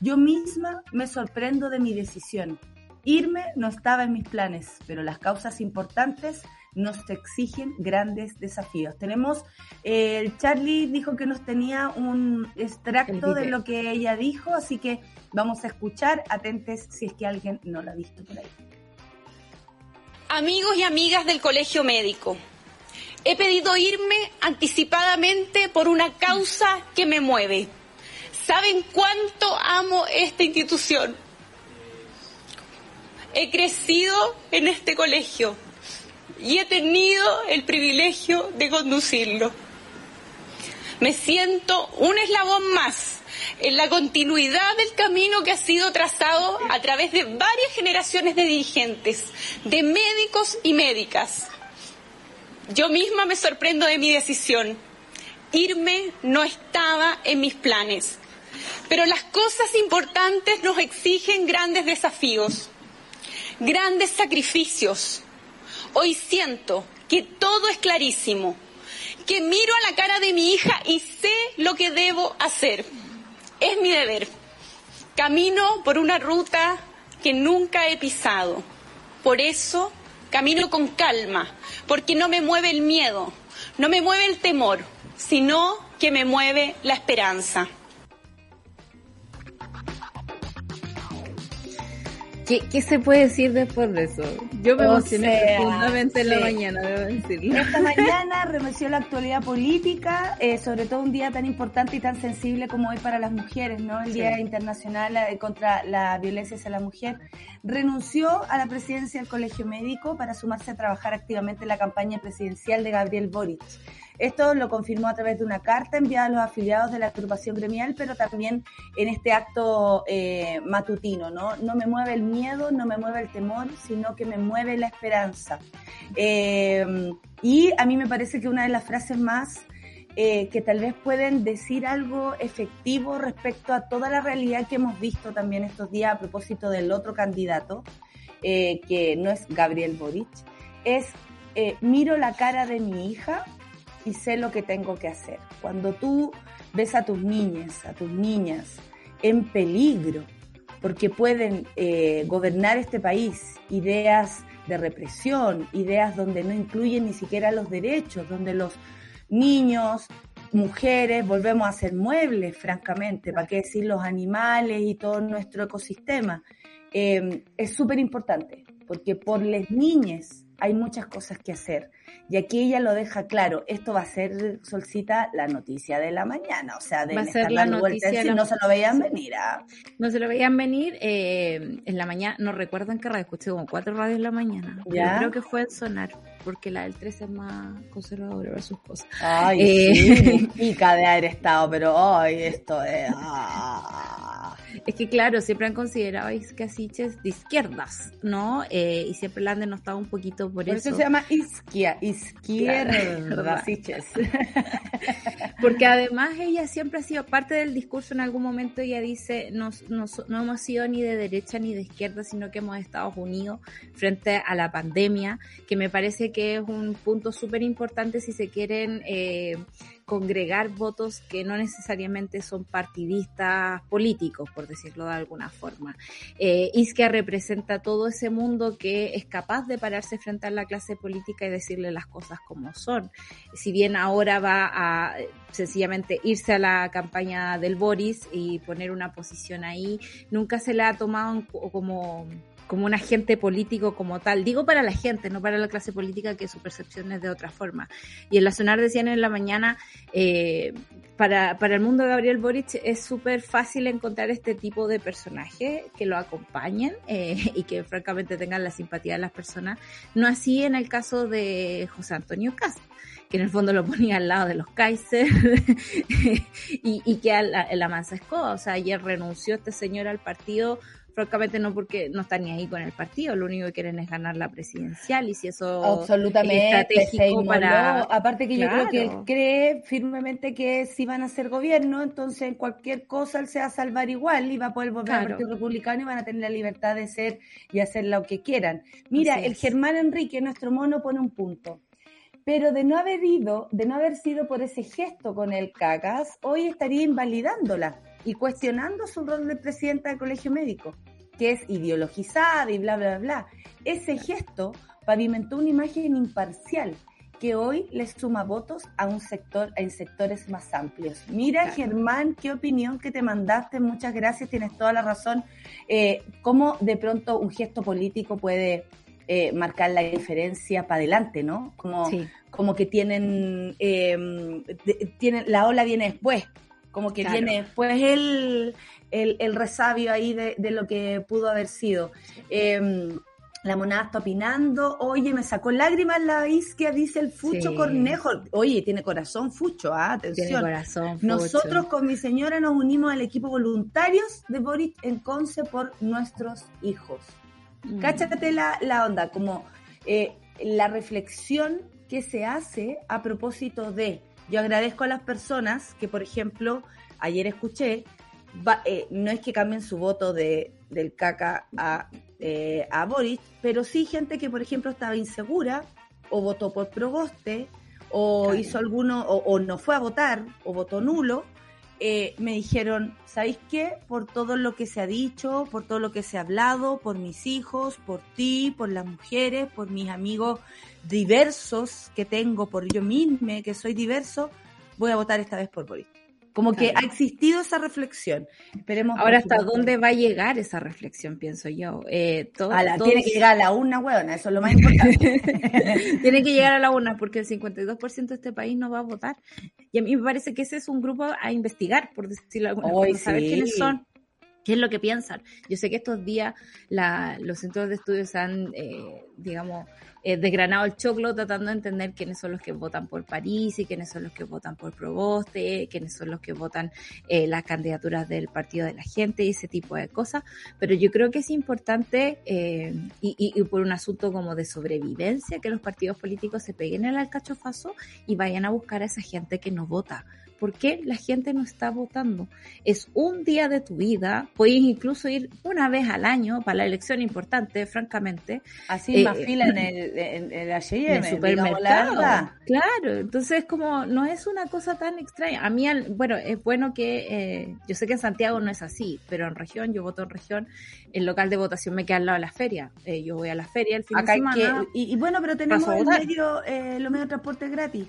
Speaker 2: Yo misma me sorprendo de mi decisión. Irme no estaba en mis planes, pero las causas importantes nos exigen grandes desafíos. Tenemos, eh, Charlie dijo que nos tenía un extracto de lo que ella dijo, así que vamos a escuchar, atentes si es que alguien no lo ha visto por ahí.
Speaker 5: Amigos y amigas del Colegio Médico, he pedido irme anticipadamente por una causa que me mueve. ¿Saben cuánto amo esta institución? He crecido en este colegio y he tenido el privilegio de conducirlo. Me siento un eslabón más en la continuidad del camino que ha sido trazado a través de varias generaciones de dirigentes, de médicos y médicas. Yo misma me sorprendo de mi decisión. Irme no estaba en mis planes. Pero las cosas importantes nos exigen grandes desafíos, grandes sacrificios, Hoy siento que todo es clarísimo, que miro a la cara de mi hija y sé lo que debo hacer. Es mi deber. Camino por una ruta que nunca he pisado. Por eso camino con calma, porque no me mueve el miedo, no me mueve el temor, sino que me mueve la esperanza.
Speaker 4: ¿Qué, se puede decir después de eso? Yo me emocioné profundamente en la mañana, debo decirlo.
Speaker 2: Esta mañana remeció la actualidad política, eh, sobre todo un día tan importante y tan sensible como hoy para las mujeres, ¿no? El Día Internacional eh, contra la Violencia hacia la Mujer. Renunció a la presidencia del Colegio Médico para sumarse a trabajar activamente en la campaña presidencial de Gabriel Boric. Esto lo confirmó a través de una carta enviada a los afiliados de la agrupación gremial, pero también en este acto eh, matutino, ¿no? No me mueve el miedo, no me mueve el temor, sino que me mueve la esperanza. Eh, y a mí me parece que una de las frases más eh, que tal vez pueden decir algo efectivo respecto a toda la realidad que hemos visto también estos días a propósito del otro candidato, que no es Gabriel Boric, es miro la cara de mi hija y sé lo que tengo que hacer. Cuando tú ves a tus niñas, a tus niñas en peligro, porque pueden eh, gobernar este país, ideas de represión, ideas donde no incluyen ni siquiera los derechos, donde los niños, mujeres, volvemos a ser muebles, francamente, para qué decir los animales y todo nuestro ecosistema. Eh, es súper importante, porque por las niñas hay muchas cosas que hacer. Y aquí ella lo deja claro, esto va a ser, Solcita, la noticia de la mañana, o sea, de
Speaker 4: estar la noticia,
Speaker 2: no se lo veían venir. ¿ah?
Speaker 4: No se lo veían venir eh, en la mañana, no recuerdo en qué radio, escuché como cuatro radios en la mañana. ¿Ya? creo que fue el Sonar, porque la del 13 es más conservadora ver sus cosas.
Speaker 2: Ay, eh, sí, pica de haber estado, pero hoy esto es... Ah.
Speaker 4: Es que claro, siempre han considerado Isquiasiches de izquierdas, ¿no? Eh, y siempre la han denostado un poquito por,
Speaker 2: por
Speaker 4: eso.
Speaker 2: se llama Isquia, izquierdas,
Speaker 4: Porque además ella siempre ha sido parte del discurso en algún momento, ella dice, no, no, no hemos sido ni de derecha ni de izquierda, sino que hemos estado unidos frente a la pandemia, que me parece que es un punto súper importante si se quieren... Eh, congregar votos que no necesariamente son partidistas políticos, por decirlo de alguna forma. Eh, Isquia representa todo ese mundo que es capaz de pararse frente a la clase política y decirle las cosas como son. Si bien ahora va a sencillamente irse a la campaña del Boris y poner una posición ahí, nunca se le ha tomado como como un agente político como tal. Digo para la gente, no para la clase política, que su percepción es de otra forma. Y en la Sonar decían en la mañana, eh, para, para el mundo de Gabriel Boric es súper fácil encontrar este tipo de personajes que lo acompañen eh, y que francamente tengan la simpatía de las personas. No así en el caso de José Antonio Castro que en el fondo lo ponía al lado de los Kaiser y, que a la, la mansa o sea, ayer renunció este señor al partido francamente no porque no están ni ahí con el partido, lo único que quieren es ganar la presidencial y si eso
Speaker 2: Absolutamente, es estratégico para... Aparte que yo creo que él cree firmemente que si van a ser gobierno, entonces en cualquier cosa él se va a salvar igual y va a poder volver al Partido Republicano y van a tener la libertad de ser y hacer lo que quieran. Mira, el Germán Enrique, nuestro mono, pone un punto. Pero de no haber ido, de no haber sido por ese gesto con el cacas, hoy estaría invalidándola y cuestionando su rol de presidenta del colegio médico, que es ideologizada y bla, bla, bla. Ese gesto pavimentó una imagen imparcial que hoy le suma votos a un sector, en sectores más amplios. Mira, Germán, qué opinión que te mandaste, muchas gracias, tienes toda la razón. Eh, cómo de pronto un gesto político puede eh, marcar la diferencia para adelante, ¿no? Como, como que tienen, eh, tienen, la ola viene después, como que viene después el, el, resabio ahí de, de, lo que pudo haber sido. Eh, la monada está opinando. Oye, me sacó lágrimas la isquia, dice el Fucho Cornejo. Oye, tiene corazón Fucho, ¿ah? atención. Tiene corazón, Fucho. Nosotros con mi señora nos unimos al equipo voluntarios de Boris en Conce por nuestros hijos. Mm. Cáchate la, la, onda, como eh, la reflexión que se hace a propósito de. Yo agradezco a las personas que, por ejemplo, ayer escuché, eh, no es que cambien su voto de, del caca a eh, a Boris, pero sí gente que, por ejemplo, estaba insegura o votó por Proboste o hizo alguno, o, no fue a votar o votó nulo, eh, me dijeron, ¿sabéis qué? Por todo lo que se ha dicho, por todo lo que se ha hablado, por mis hijos, por ti, por las mujeres, por mis amigos diversos que tengo, por yo misma, que soy diverso, voy a votar esta vez por Boris. Como que ha existido esa reflexión. Esperemos
Speaker 4: Ahora, ¿hasta dónde va a llegar esa reflexión, pienso yo?
Speaker 2: Eh, Tiene que llegar a la una, huevona, eso es lo más importante.
Speaker 4: tiene que llegar a la una, porque el 52% de este país no va a votar. Y a mí me parece que ese es un grupo a investigar, por decirlo alguna forma, saber quiénes son. ¿Qué es lo que piensan? Yo sé que estos días la, los centros de estudios han, eh, digamos, eh, desgranado el choclo tratando de entender quiénes son los que votan por París y quiénes son los que votan por Proboste, quiénes son los que votan eh, las candidaturas del Partido de la Gente y ese tipo de cosas. Pero yo creo que es importante, eh, y, y, por un asunto como de sobrevivencia, que los partidos políticos se peguen el alcachofazo y vayan a buscar a esa gente que no vota ¿Por qué la gente no está votando? Es un día de tu vida, puedes incluso ir una vez al año para la elección importante, francamente.
Speaker 2: Así más eh, fila en el, en, el H&M,
Speaker 4: supermercado. Claro, entonces como no es una cosa tan extraña. A mí, bueno, es bueno que, eh, yo sé que en Santiago no es así, pero en región, yo voto en región, el local de votación me queda al lado de la feria. Eh, yo voy a la feria el fin de semana.
Speaker 2: y, bueno, pero tenemos el medio, los medios de transporte gratis.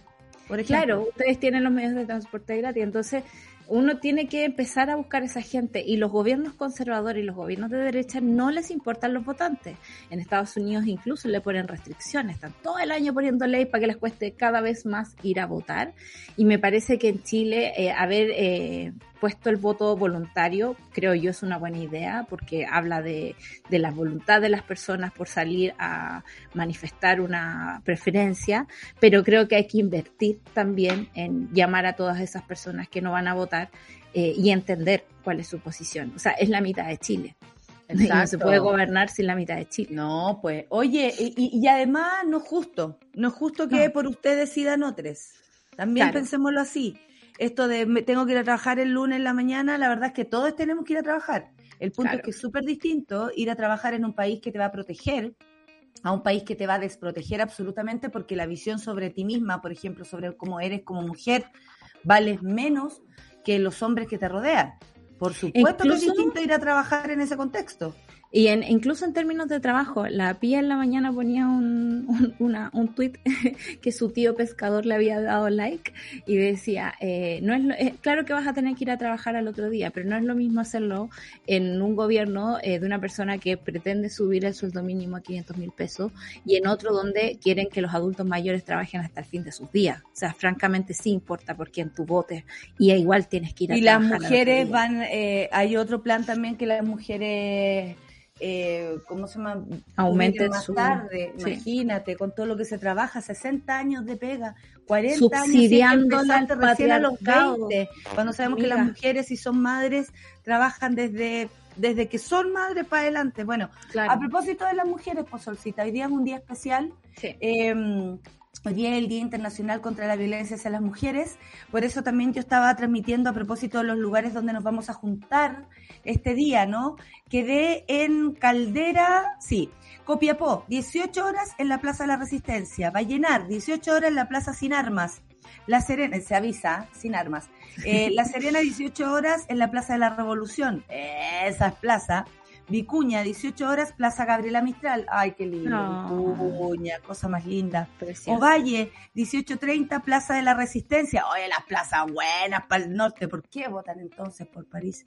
Speaker 4: Claro, ustedes tienen los medios de transporte gratis, entonces uno tiene que empezar a buscar a esa gente y los gobiernos conservadores y los gobiernos de derecha no les importan los votantes. En Estados Unidos incluso le ponen restricciones, están todo el año poniendo ley para que les cueste cada vez más ir a votar y me parece que en Chile eh, haber eh, puesto el voto voluntario, creo yo es una buena idea porque habla de, de la voluntad de las personas por salir a manifestar una preferencia, pero creo que hay que invertir también en llamar a todas esas personas que no van a votar eh, y entender cuál es su posición. O sea, es la mitad de Chile. No se puede gobernar sin la mitad de Chile.
Speaker 2: No, pues, oye, y, y además no es justo, no es justo que por usted decidan otros. También pensémoslo así esto de tengo que ir a trabajar el lunes en la mañana, la verdad es que todos tenemos que ir a trabajar. El punto es que es súper distinto ir a trabajar en un país que te va a proteger, a un país que te va a desproteger absolutamente porque la visión sobre ti misma, por ejemplo, sobre cómo eres como mujer, vales menos que los hombres que te rodean. Por supuesto que es distinto ir a trabajar en ese contexto.
Speaker 4: Y en, incluso en términos de trabajo, la Pía en la mañana ponía un, un, una, un tweet que su tío pescador le había dado like y decía, eh, no es, eh, claro que vas a tener que ir a trabajar al otro día, pero no es lo mismo hacerlo en un gobierno eh, de una persona que pretende subir el sueldo mínimo a 500 mil pesos y en otro donde quieren que los adultos mayores trabajen hasta el fin de sus días. O sea, francamente sí importa por quién tú votes y igual tienes que ir a
Speaker 2: trabajar. Y las mujeres van, eh, hay otro plan también que las mujeres eh, ¿cómo se llama?
Speaker 4: Aumente
Speaker 2: más tarde, imagínate, con todo lo que se trabaja, 60 años de pega, 40
Speaker 4: Subsidiando
Speaker 2: años recién a los 20, cuando sabemos que las mujeres si son madres trabajan desde desde que son madres para adelante. Bueno, a propósito de las mujeres, pues Solcita, hoy día es un día especial. Em, Hoy día es el Día Internacional contra la Violencia hacia las Mujeres, por eso también yo estaba transmitiendo a propósito de los lugares donde nos vamos a juntar este día, ¿no? Quedé en Caldera, sí, Copiapó, 18 horas en la Plaza de la Resistencia, Vallenar, 18 horas en la Plaza Sin Armas, La Serena, se avisa, sin armas. Eh, la Serena, 18 horas en la Plaza de la Revolución. Esa es plaza. Vicuña, 18 horas, Plaza Gabriela Mistral. Ay, qué lindo. Vicuña, cosa más linda. Ovalle, 18.30, Plaza de la Resistencia. Oye, las plazas buenas para el norte. ¿Por qué votan entonces por París?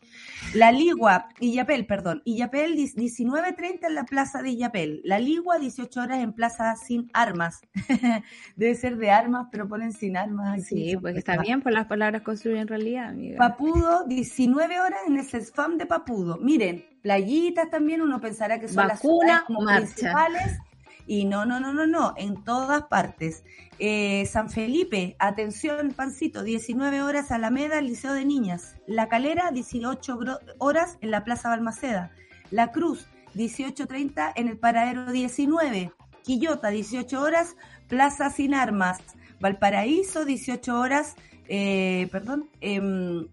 Speaker 2: La Ligua, Illapel, perdón. Illapel, 19.30 en la Plaza de Illapel. La Ligua, 18 horas en Plaza Sin Armas. Debe ser de armas, pero ponen sin armas.
Speaker 4: Sí, pues está bien, pues las palabras construyen realidad, amiga.
Speaker 2: Papudo, 19 horas en el CESFAM de Papudo. Miren, playitas también, uno pensará que son las ciudades principales. Y no, no, no, no, no, en todas partes. Eh, San Felipe, atención, Pancito, 19 horas Alameda, Liceo de Niñas. La Calera, 18 horas en la Plaza Balmaceda. La Cruz, 18.30 en el Paradero 19. Quillota, 18 horas, Plaza Sin Armas. Valparaíso, 18 horas, eh, perdón, eh,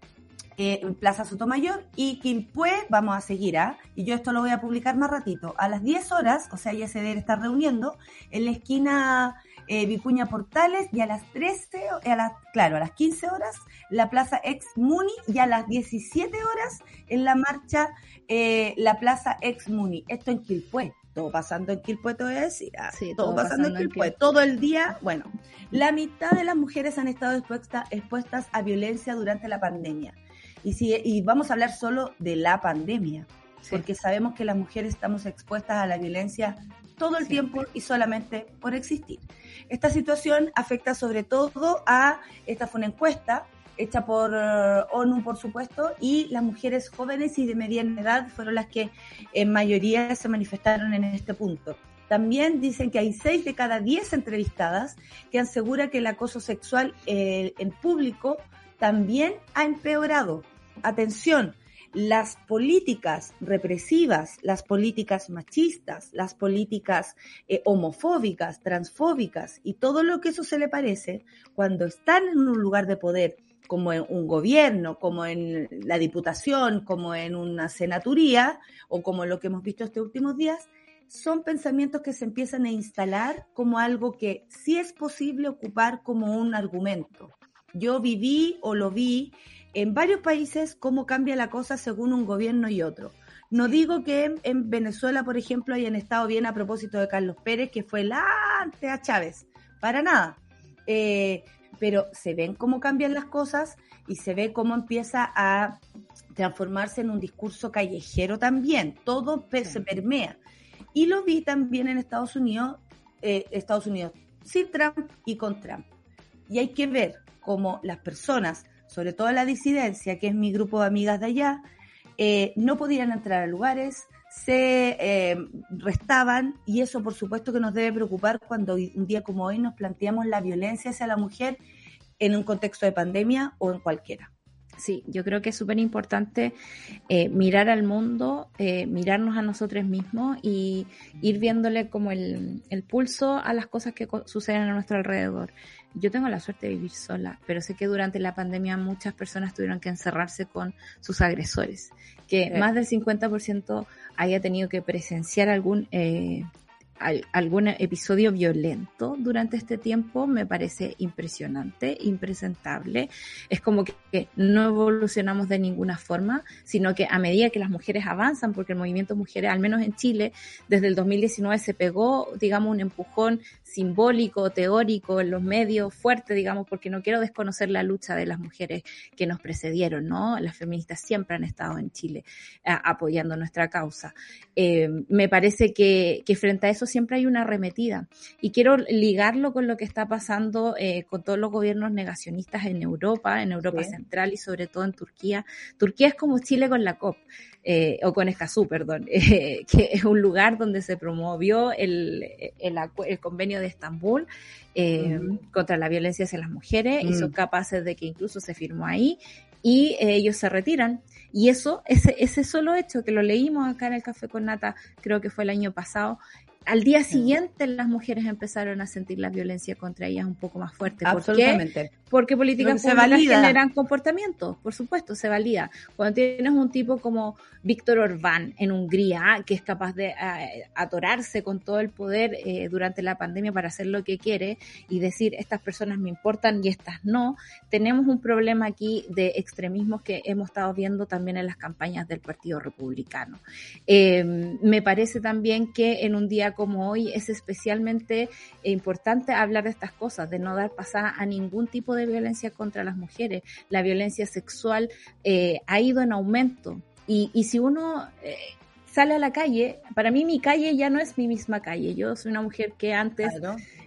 Speaker 2: eh, Plaza Sotomayor y Quilpué, vamos a seguir, ¿ah? Y yo esto lo voy a publicar más ratito. A las 10 horas, o sea, ya se debe estar reuniendo en la esquina eh, Vicuña Portales y a las 13, a las, claro, a las 15 horas la Plaza Ex Muni y a las 17 horas en la marcha eh, la Plaza Ex Muni. Esto en Quilpué. Todo pasando en Quilpué, te voy a decir. ¿ah? todo, pasando, en Quilpué. Todo el día, bueno, la mitad de las mujeres han estado expuestas a violencia durante la pandemia. Y, si, y vamos a hablar solo de la pandemia, porque sabemos que las mujeres estamos expuestas a la violencia todo el tiempo y solamente por existir. Esta situación afecta sobre todo a, esta fue una encuesta hecha por eh, ONU, por supuesto, y las mujeres jóvenes y de mediana edad fueron las que en mayoría se manifestaron en este punto. También dicen que hay seis de cada diez entrevistadas que aseguran que el acoso sexual eh, en público también ha empeorado atención, las políticas represivas, las políticas machistas, las políticas eh, homofóbicas, transfóbicas y todo lo que eso se le parece, cuando están en un lugar de poder, como en un gobierno, como en la diputación, como en una senaturía o como lo que hemos visto estos últimos días, son pensamientos que se empiezan a instalar como algo que sí es posible ocupar como un argumento. Yo viví o lo vi en varios países cómo cambia la cosa según un gobierno y otro. No digo que en, Venezuela, por ejemplo, hayan estado bien a propósito de Carlos Pérez, que fue el ante a Chávez, para nada. Eh, pero se ven cómo cambian las cosas y se ve cómo empieza a transformarse en un discurso callejero también. Todo se permea. Y lo vi también en Estados Unidos, eh, Estados Unidos sin Trump y con Trump. Y hay que ver cómo las personas sobre todo la disidencia, que es mi grupo de amigas de allá, eh, no podían entrar a lugares, se eh, restaban y eso por supuesto que nos debe preocupar cuando un día como hoy nos planteamos la violencia hacia la mujer en un contexto de pandemia o en cualquiera.
Speaker 4: Sí, yo creo que es súper importante eh, mirar al mundo, mirarnos a nosotros mismos y ir viéndole como el, el, pulso a las cosas que suceden a nuestro alrededor. Yo tengo la suerte de vivir sola, pero sé que durante la pandemia muchas personas tuvieron que encerrarse con sus agresores, que más del 50% haya tenido que presenciar algún eh, algún episodio violento durante este tiempo me parece impresionante, impresentable. Es como que, no evolucionamos de ninguna forma, sino que a medida que las mujeres avanzan, porque el movimiento mujeres, al menos en Chile, desde el 2019 se pegó, digamos, un empujón simbólico, teórico en los medios, fuerte, digamos, porque no quiero desconocer la lucha de las mujeres que nos precedieron, ¿no? Las feministas siempre han estado en Chile apoyando nuestra causa. Eh, me parece que, que frente a eso siempre hay una arremetida. Y quiero ligarlo con lo que está pasando eh, con todos los gobiernos negacionistas en Europa, en Europa Central y sobre todo en Turquía. Turquía es como Chile con la COP. Eh, o con Escazú, perdón, eh, que es un lugar donde se promovió el, el, convenio de Estambul contra la violencia hacia las mujeres y son mm. capaces de que incluso se firmó ahí y ellos se retiran. Y eso, ese, ese solo hecho que lo leímos acá en el Café con Nata, creo que fue el año pasado, al día siguiente las mujeres empezaron a sentir la violencia contra ellas un poco más fuerte. ¿Por Qué? Porque políticas públicas generan comportamientos, por supuesto, se valida. Cuando tienes un tipo como Víctor Orbán en Hungría, que es capaz de eh, atorarse con todo el poder eh, durante la pandemia para hacer lo que quiere y decir estas personas me importan y estas no, tenemos un problema aquí de extremismos que hemos estado viendo también en las campañas del Partido Republicano. Eh, me parece también que en un día como hoy es especialmente importante hablar de estas cosas, de no dar pasada a ningún tipo de violencia contra las mujeres. La violencia sexual eh, ha ido en aumento y, si uno eh, sale a la calle, para mí mi calle ya no es mi misma calle. Yo soy una mujer que antes...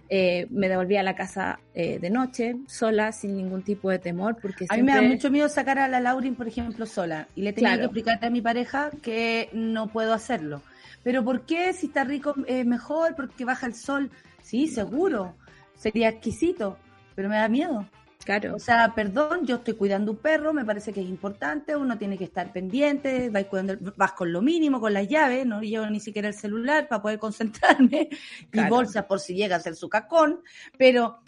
Speaker 4: Eh, me devolvía a la casa de noche, sola, sin ningún tipo de temor, porque
Speaker 2: A mí me da mucho miedo sacar a la Laurin, por ejemplo, sola, y le tenía que explicar a mi pareja que no puedo hacerlo. Pero ¿por qué si está rico es mejor? Porque baja el sol. Sí, seguro. Sería exquisito, pero me da miedo.
Speaker 4: Claro.
Speaker 2: O sea, perdón, yo estoy cuidando un perro, me parece que es importante, uno tiene que estar pendiente, vas, vas con lo mínimo, con las llaves, no llevo ni siquiera el celular para poder concentrarme, y bolsa por si llega a ser su cacón, pero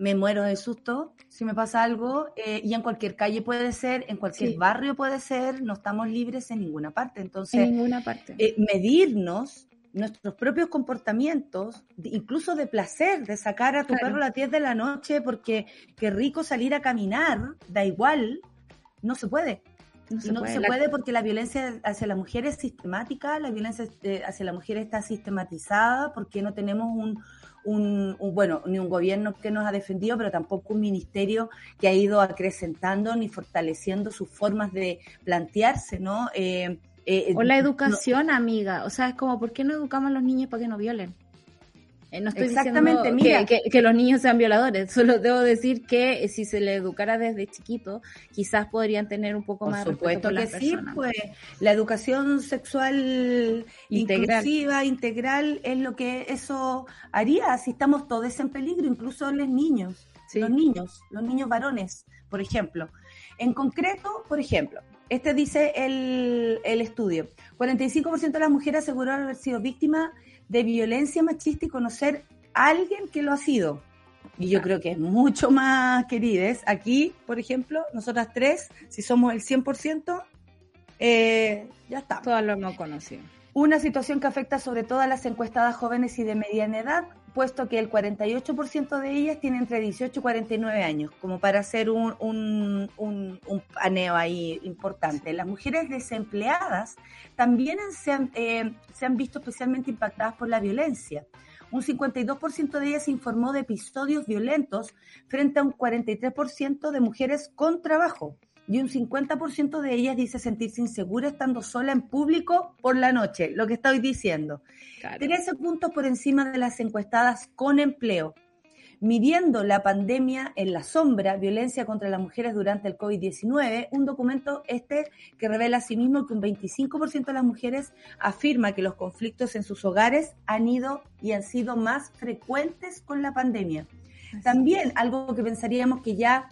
Speaker 2: me muero de susto si me pasa algo, eh, y en cualquier calle puede ser, en cualquier barrio puede ser, no estamos libres en ninguna parte. Entonces,
Speaker 4: en ninguna parte.
Speaker 2: Eh, medirnos nuestros propios comportamientos, incluso de placer, de sacar a tu perro a las 10 de la noche porque qué rico salir a caminar, da igual, no se puede. No se, puede. se puede. porque la violencia hacia la mujer es sistemática, la violencia eh, hacia la mujer está sistematizada, porque no tenemos un, un, bueno, ni un gobierno que nos ha defendido, pero tampoco un ministerio que ha ido acrecentando ni fortaleciendo sus formas de plantearse, ¿no?
Speaker 4: Eh, eh, o la educación, amiga. O sea, es como, ¿por qué no educamos a los niños para que no violen? Eh, no estoy Exactamente, diciendo que, los niños sean violadores, solo debo decir que si se le educara desde chiquito, quizás podrían tener un poco más
Speaker 2: de respeto por que sí, pues la educación sexual integral. inclusiva, integral, es lo que eso haría si estamos todos en peligro, incluso los niños, los niños, los niños varones, por ejemplo. En concreto, por ejemplo, este dice el, el estudio, 45% de las mujeres aseguraron haber sido víctimas de violencia machista y conocer a alguien que lo ha sido. Y yo creo que es mucho más, querides. Aquí, por ejemplo, nosotras tres, si somos el 100%, eh, ya está.
Speaker 4: Todas lo hemos conocido.
Speaker 2: Una situación que afecta sobre todo a las encuestadas jóvenes y de mediana edad, puesto que el 48% de ellas tiene entre 18 y 49 años, como para hacer un, un, un, un paneo ahí importante. Las mujeres desempleadas también se han, eh, se han visto especialmente impactadas por la violencia. Un 52% de ellas informó de episodios violentos frente a un 43% de mujeres con trabajo y un 50% de ellas dice sentirse insegura estando sola en público por la noche, lo que estoy diciendo. 13 puntos por encima de las encuestadas con empleo. Midiendo la pandemia en la sombra, violencia contra las mujeres durante el COVID-19, un documento este que revela asimismo que un 25% de las mujeres afirma que los conflictos en sus hogares han ido y han sido más frecuentes con la pandemia. También algo que pensaríamos que ya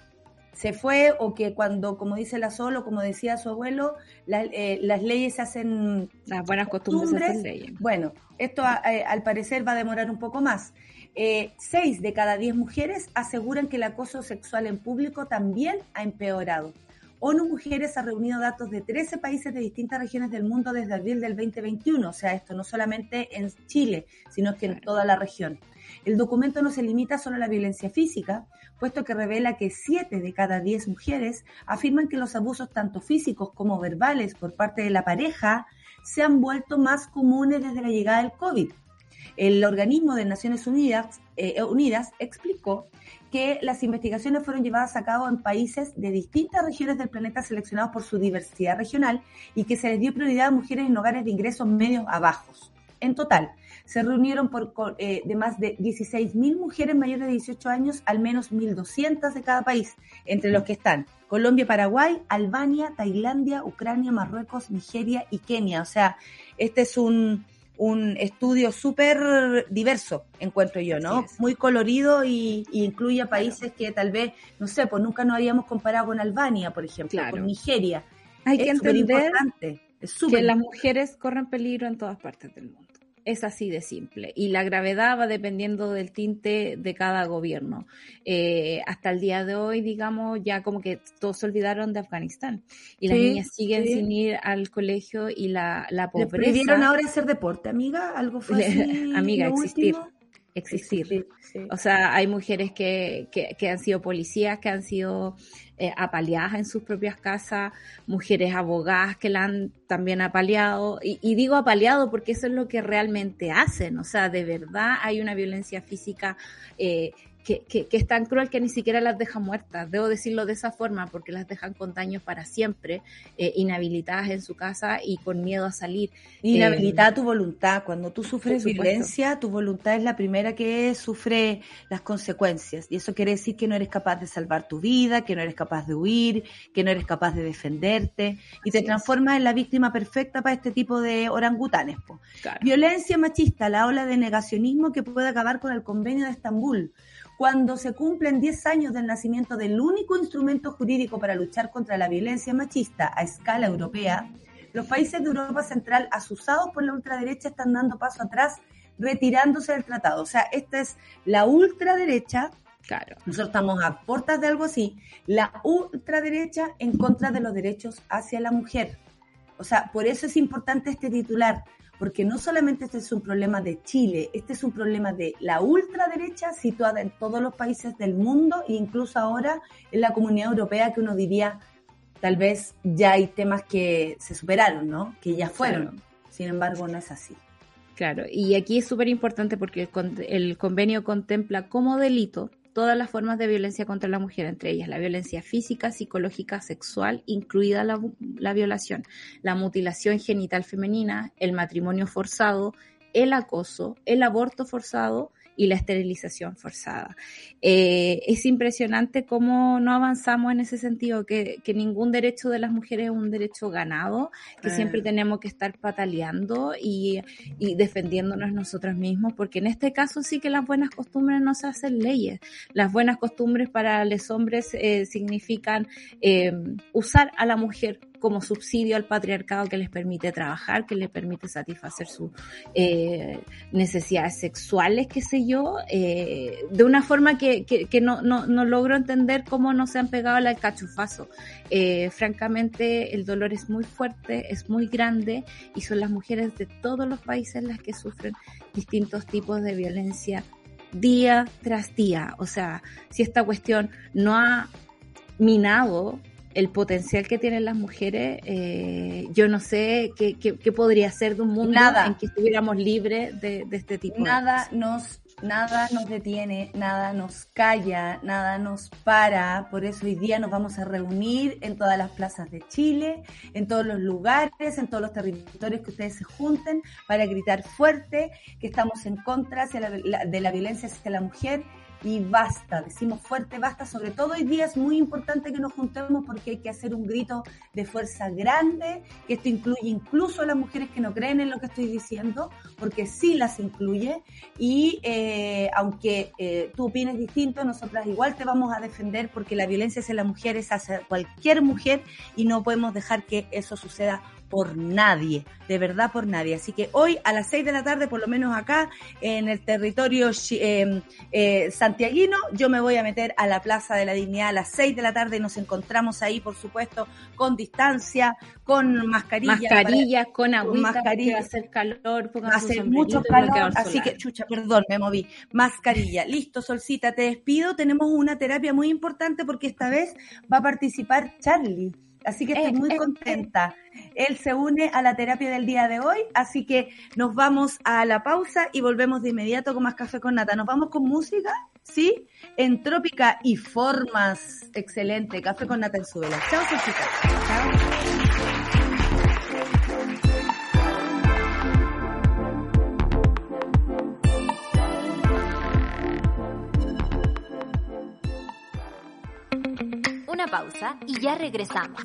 Speaker 2: se fue o que cuando, como dice la Solo, como decía su abuelo, eh, las leyes se hacen...
Speaker 4: Las buenas costumbres,
Speaker 2: Bueno, esto eh, al parecer va a demorar un poco más. Eh, seis de cada diez mujeres aseguran que el acoso sexual en público también ha empeorado. ONU Mujeres ha reunido datos de 13 países de distintas regiones del mundo desde abril del 2021, o sea, esto no solamente en Chile, sino que en toda la región. El documento no se limita solo a la violencia física, puesto que revela que 7 de cada 10 mujeres afirman que los abusos tanto físicos como verbales por parte de la pareja se han vuelto más comunes desde la llegada del COVID. El organismo de Naciones Unidas, eh, Unidas explicó que las investigaciones fueron llevadas a cabo en países de distintas regiones del planeta seleccionados por su diversidad regional y que se les dio prioridad a mujeres en hogares de ingresos medios a bajos. En total, se reunieron por, eh, de más de 16.000 mujeres mayores de 18 años, al menos 1.200 de cada país, entre los que están Colombia, Paraguay, Albania, Tailandia, Ucrania, Marruecos, Nigeria y Kenia. O sea, este es un, un estudio súper diverso, encuentro yo, ¿no? Muy colorido y, incluye a países que tal vez, no sé, pues nunca nos habíamos comparado con Albania, por ejemplo, con Nigeria.
Speaker 4: Hay que entender que las mujeres corren peligro en todas partes del mundo Es así de simple. Y la gravedad va dependiendo del tinte de cada gobierno. Eh, hasta el día de hoy, digamos, ya como que todos se olvidaron de Afganistán. Y las niñas siguen sin ir al colegio y la, la pobreza.
Speaker 2: ¿Pidieron ahora hacer deporte, amiga? ¿Algo fue
Speaker 4: amiga, existir. Existir. O sea, hay mujeres que, que, que han sido policías, que han sido eh, apaleadas en sus propias casas, mujeres abogadas que la han también apaleado, y, digo apaleado porque eso es lo que realmente hacen, o sea, de verdad hay una violencia física eh, que, es tan cruel que ni siquiera las deja muertas. Debo decirlo de esa forma porque las dejan con daños para siempre, eh, inhabilitadas en su casa y con miedo a salir.
Speaker 2: Inhabilitada tu voluntad. Cuando tú sufres violencia, tu voluntad es la primera que sufre las consecuencias. Y eso quiere decir que no eres capaz de salvar tu vida, que no eres capaz de huir, que no eres capaz de defenderte. Y te transformas en la víctima perfecta para este tipo de orangutanes. Violencia machista, la ola de negacionismo que puede acabar con el convenio de Estambul cuando se cumplen 10 años del nacimiento del único instrumento jurídico para luchar contra la violencia machista a escala europea, los países de Europa Central asusados por la ultraderecha están dando paso atrás, retirándose del tratado. O sea, esta es la ultraderecha. Claro. Nosotros estamos a puertas de algo así. La ultraderecha en contra de los derechos hacia la mujer. O sea, por eso es importante este titular, porque no solamente este es un problema de Chile, este es un problema de la ultraderecha situada en todos los países del mundo e incluso ahora en la comunidad europea que uno diría tal vez ya hay temas que se superaron, ¿no? Que ya fueron. Sin embargo, no es así.
Speaker 4: Claro, y aquí es súper importante porque el, convenio contempla como delito todas las formas de violencia contra la mujer, entre ellas la violencia física, psicológica, sexual, incluida la, la violación, la mutilación genital femenina, el matrimonio forzado, el acoso, el aborto forzado y la esterilización forzada. Eh, es impresionante cómo no avanzamos en ese sentido, que, ningún derecho de las mujeres es un derecho ganado, que siempre tenemos que estar pataleando y, defendiéndonos nosotros mismos, porque en este caso sí que las buenas costumbres no se hacen leyes. Las buenas costumbres para los hombres eh, significan eh, usar a la mujer como subsidio al patriarcado que les permite trabajar, que les permite satisfacer sus eh, necesidades sexuales, qué sé yo, eh, de una forma que, que, no, no, no, logro entender cómo no se han pegado al cachufazo. Eh, francamente, el dolor es muy fuerte, es muy grande y son las mujeres de todos los países las que sufren distintos tipos de violencia día tras día. O sea, si esta cuestión no ha minado el potencial que tienen las mujeres, eh, yo no sé qué, qué, podría ser de un mundo en que estuviéramos libres de, este tipo
Speaker 2: nada Nos, nada nos detiene, nada nos calla, nada nos para. Por eso hoy día nos vamos a reunir en todas las plazas de Chile, en todos los lugares, en todos los territorios que ustedes se junten para gritar fuerte que estamos en contra de la violencia hacia la mujer y basta, decimos fuerte, basta, sobre todo hoy día es muy importante que nos juntemos porque hay que hacer un grito de fuerza grande, que esto incluye incluso a las mujeres que no creen en lo que estoy diciendo, porque sí las incluye. Y eh, aunque eh, tú opines distinto, nosotras igual te vamos a defender porque la violencia hacia las mujeres hacia cualquier mujer y no podemos dejar que eso suceda por nadie, de verdad por nadie. Así que hoy a las seis de la tarde, por lo menos acá en el territorio eh, eh, santiaguino, yo me voy a meter a la Plaza de la Dignidad a las seis de la tarde y nos encontramos ahí, por supuesto, con distancia, con mascarilla.
Speaker 4: Mascarillas, con agüita, mascarilla. va a hacer calor,
Speaker 2: va a hacer mucho calor, así que, chucha, perdón, me moví. Mascarilla, listo, Solcita, te despido. Tenemos una terapia muy importante porque esta vez va a participar Charlie. Así que estoy eh, muy eh, contenta. Él se une a la terapia del día de hoy, así que nos vamos a la pausa y volvemos de inmediato con más café con nata. ¿Nos vamos con música? ¿Sí? En Trópica y Formas. Excelente. Café con nata en vela. Chao, chicas. Chao.
Speaker 1: Una pausa y ya regresamos.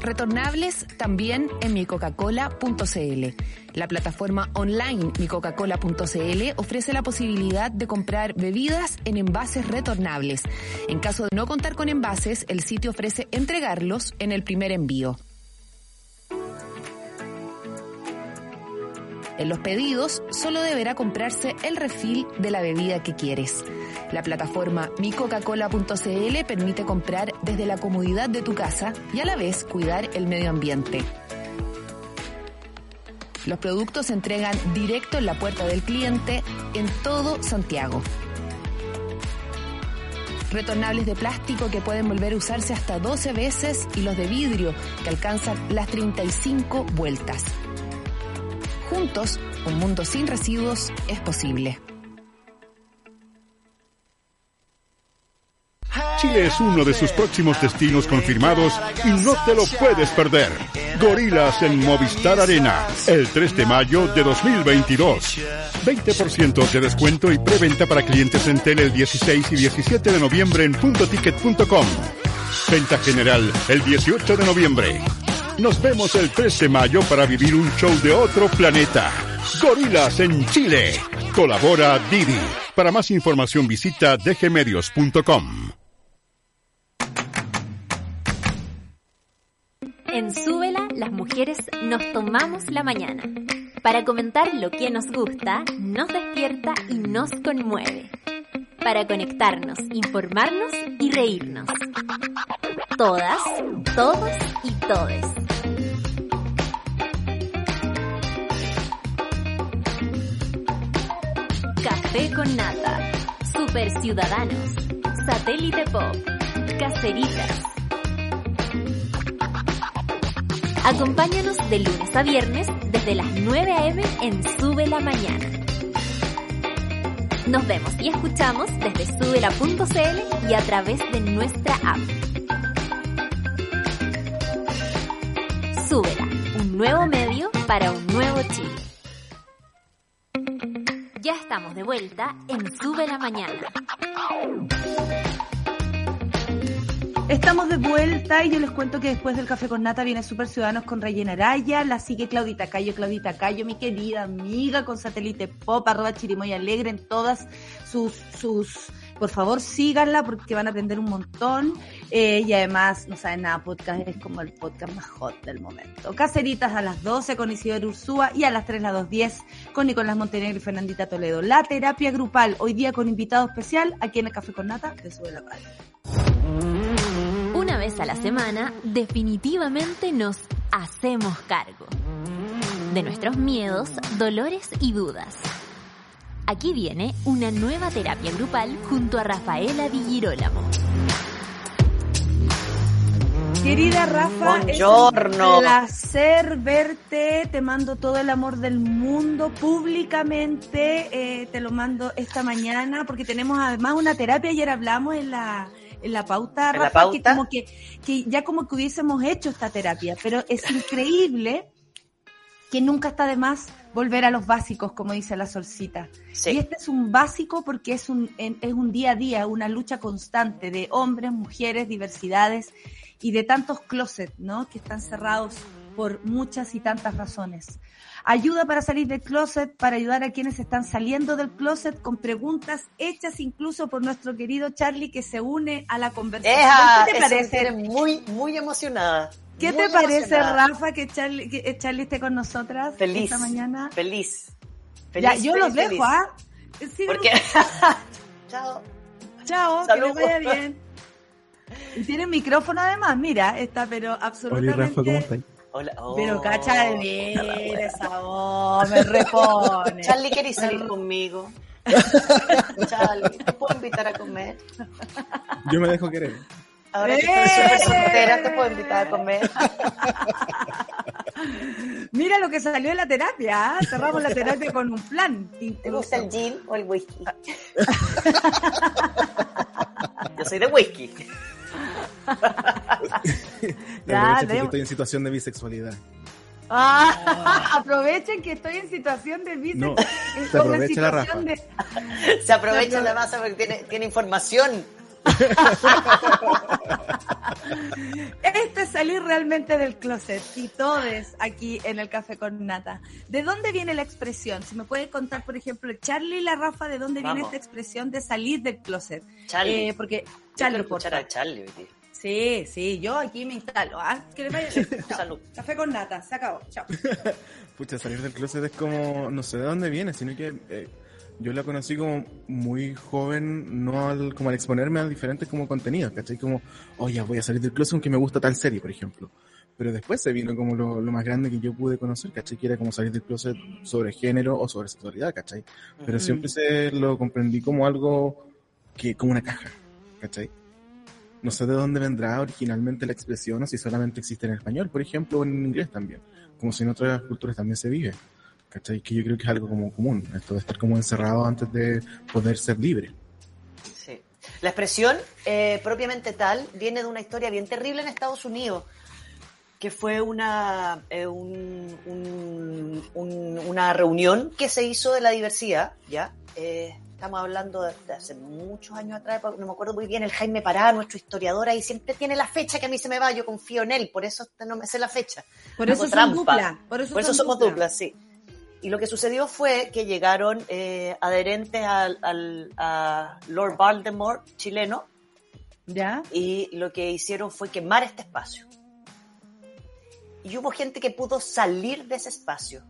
Speaker 6: Retornables también en micoca-cola.cl. La plataforma online micoca-cola.cl ofrece la posibilidad de comprar bebidas en envases retornables. En caso de no contar con envases, el sitio ofrece entregarlos en el primer envío. En los pedidos solo deberá comprarse el refil de la bebida que quieres. La plataforma micocacola.cl permite comprar desde la comodidad de tu casa y a la vez cuidar el medio ambiente. Los productos se entregan directo en la puerta del cliente en todo Santiago. Retornables de plástico que pueden volver a usarse hasta 12 veces y los de vidrio que alcanzan las 35 vueltas. Juntos, un mundo sin residuos es posible.
Speaker 7: Chile es uno de sus próximos destinos confirmados y no te lo puedes perder. Gorilas en Movistar Arena, el 3 de mayo de 2022. 20% de descuento y preventa para clientes en tele el 16 y 17 de noviembre en puntoticket.com. Venta general el 18 de noviembre. Nos vemos el 3 de mayo para vivir un show de otro planeta. Gorilas en Chile. Colabora Didi. Para más información visita dgmedios.com.
Speaker 1: En Súbela, las mujeres nos tomamos la mañana para comentar lo que nos gusta, nos despierta y nos conmueve. Para conectarnos, informarnos y reírnos. Todas, todos y todes. Con nata. Super Ciudadanos. Satélite Pop. Caceritas. Acompáñanos de lunes a viernes desde las 9 a.m. en Sube la Mañana. Nos vemos y escuchamos desde subela.cl y a través de nuestra app. Súbela, un nuevo medio para un nuevo Chile. Ya estamos de vuelta en Sube la Mañana.
Speaker 2: Estamos de vuelta y yo les cuento que después del café con nata viene Super Ciudadanos con Rayena Araya, la sigue Claudita Cayo, Claudita Cayo, mi querida amiga con satélite pop, arroba chirimoy alegre en todas sus, sus, por favor síganla porque van a aprender un montón eh, y además, no saben nada, podcast es como el podcast más hot del momento. Caceritas a las 12 con Isidoro Ursúa y a las 3 las 2.10 con Nicolás Montenegro y Fernandita Toledo. La terapia grupal, hoy día con invitado especial aquí en el Café con Nata de Sube la Radio
Speaker 1: una vez a la semana, definitivamente nos hacemos cargo de nuestros miedos, dolores y dudas. Aquí viene una nueva terapia grupal junto a Rafaela Di Girolamo.
Speaker 2: Querida Rafa,
Speaker 8: Buongiorno.
Speaker 2: es un placer verte. Te mando todo el amor del mundo públicamente. Eh, te lo mando esta mañana porque tenemos además una terapia. Ayer hablamos en la en la pauta, Rafa, que como que, que ya como que hubiésemos hecho esta terapia, pero es increíble que nunca está de más volver a los básicos, como dice la solcita. Y este es un básico porque es un, es un día a día, una lucha constante de hombres, mujeres, diversidades y de tantos closets, ¿no? Que están cerrados por muchas y tantas razones. Ayuda para salir del closet, para ayudar a quienes están saliendo del closet con preguntas hechas incluso por nuestro querido Charlie que se une a la conversación.
Speaker 8: ¿Qué te parece? Muy, muy emocionada.
Speaker 2: ¿Qué te parece, Rafa, que Charlie, que Charlie esté con nosotras
Speaker 8: feliz,
Speaker 2: esta mañana?
Speaker 8: Feliz.
Speaker 2: feliz ya, yo los dejo, ¿ah?
Speaker 8: Sí, Porque... Chao.
Speaker 2: Chao, que les vaya bien. Y tiene micrófono además, mira, está pero absolutamente...
Speaker 9: Hola, Rafa, ¿cómo estás?
Speaker 8: Hola, oh.
Speaker 2: Pero cacha de bien esa voz, me repone.
Speaker 8: Charlie, ¿querés salir conmigo? Charlie, ¿te puedo invitar a comer?
Speaker 9: Yo me dejo querer.
Speaker 8: Ahora que estoy súper soltera, te puedo invitar a comer.
Speaker 2: Mira lo que salió de la terapia, ¿eh? cerramos la terapia con un plan.
Speaker 8: ¿Te gusta el gin o el whisky? Yo soy de whisky.
Speaker 9: ya, que estoy en situación de bisexualidad.
Speaker 2: Ah, aprovechen que estoy en situación de bisexualidad.
Speaker 9: No, se aprovecha la rafa.
Speaker 8: De... Se aprovecha la masa porque tiene, tiene información.
Speaker 2: Este es salir realmente del closet y todos aquí en el café con nata. ¿De dónde viene la expresión? Si me puede contar, por ejemplo, Charlie y la Rafa, ¿de dónde viene esta expresión de salir del closet?
Speaker 8: Charlie.
Speaker 2: Eh, porque Charlie,
Speaker 8: escuchar a Charlie hoy día.
Speaker 2: Sí, sí, yo aquí me instalo. ¿ah? Que le vaya Salud. Café con nata, se acabó. Chao.
Speaker 9: Pucha, salir del closet es como, no sé de dónde viene, sino que eh, yo la conocí como muy joven, no al, como al exponerme a diferentes como contenidos, ¿cachai? Como, oye, voy a salir del closet aunque me gusta tal serie, por ejemplo. Pero después se vino como lo, más grande que yo pude conocer, ¿cachai? Que era como salir del closet sobre género o sobre sexualidad, ¿cachai? Pero siempre se lo comprendí como algo que, como una caja, ¿cachai? No sé de dónde vendrá originalmente la expresión o si solamente existe en español, por ejemplo, o en inglés también, como si en otras culturas también se vive. ¿Cachai? Que yo creo que es algo como común, esto de estar como encerrado antes de poder ser libre.
Speaker 8: Sí. La expresión eh, propiamente tal viene de una historia bien terrible en Estados Unidos, que fue una, eh, una reunión que se hizo de la diversidad, ¿ya? Eh, estamos hablando de, hace muchos años atrás, no me acuerdo muy bien, el Jaime Pará, nuestro historiador, ahí siempre tiene la fecha que a mí se me va, yo confío en él, por eso no me sé la fecha.
Speaker 2: Por eso somos dupla.
Speaker 8: Por eso, somos dupla, sí. Y lo que sucedió fue que llegaron eh, adherentes al, a Lord Voldemort chileno.
Speaker 2: ¿Ya?
Speaker 8: Y lo que hicieron fue quemar este espacio. Y hubo gente que pudo salir de ese espacio,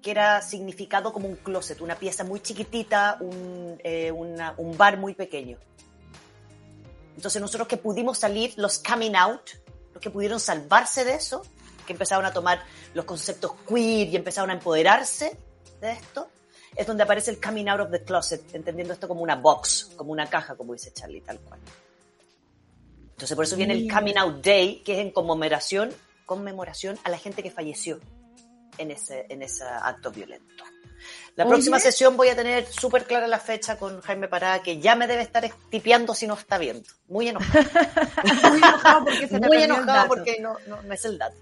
Speaker 8: que era significado como un closet, una pieza muy chiquitita, un, eh, un bar muy pequeño. Entonces nosotros que pudimos salir, los coming out, los que pudieron salvarse de eso, que empezaron a tomar los conceptos queer y empezaron a empoderarse de esto, es donde aparece el coming out of the closet, entendiendo esto como una box, como una caja, como dice Charlie, tal cual. Entonces por eso viene el coming out day, que es en conmemoración, conmemoración a la gente que falleció en ese, en ese acto violento. La próxima sesión voy a tener súper clara la fecha con Jaime Pará, que ya me debe estar tipeando si no está viendo. Muy enojado. Muy enojado porque, se Muy enojado porque no, no es el dato.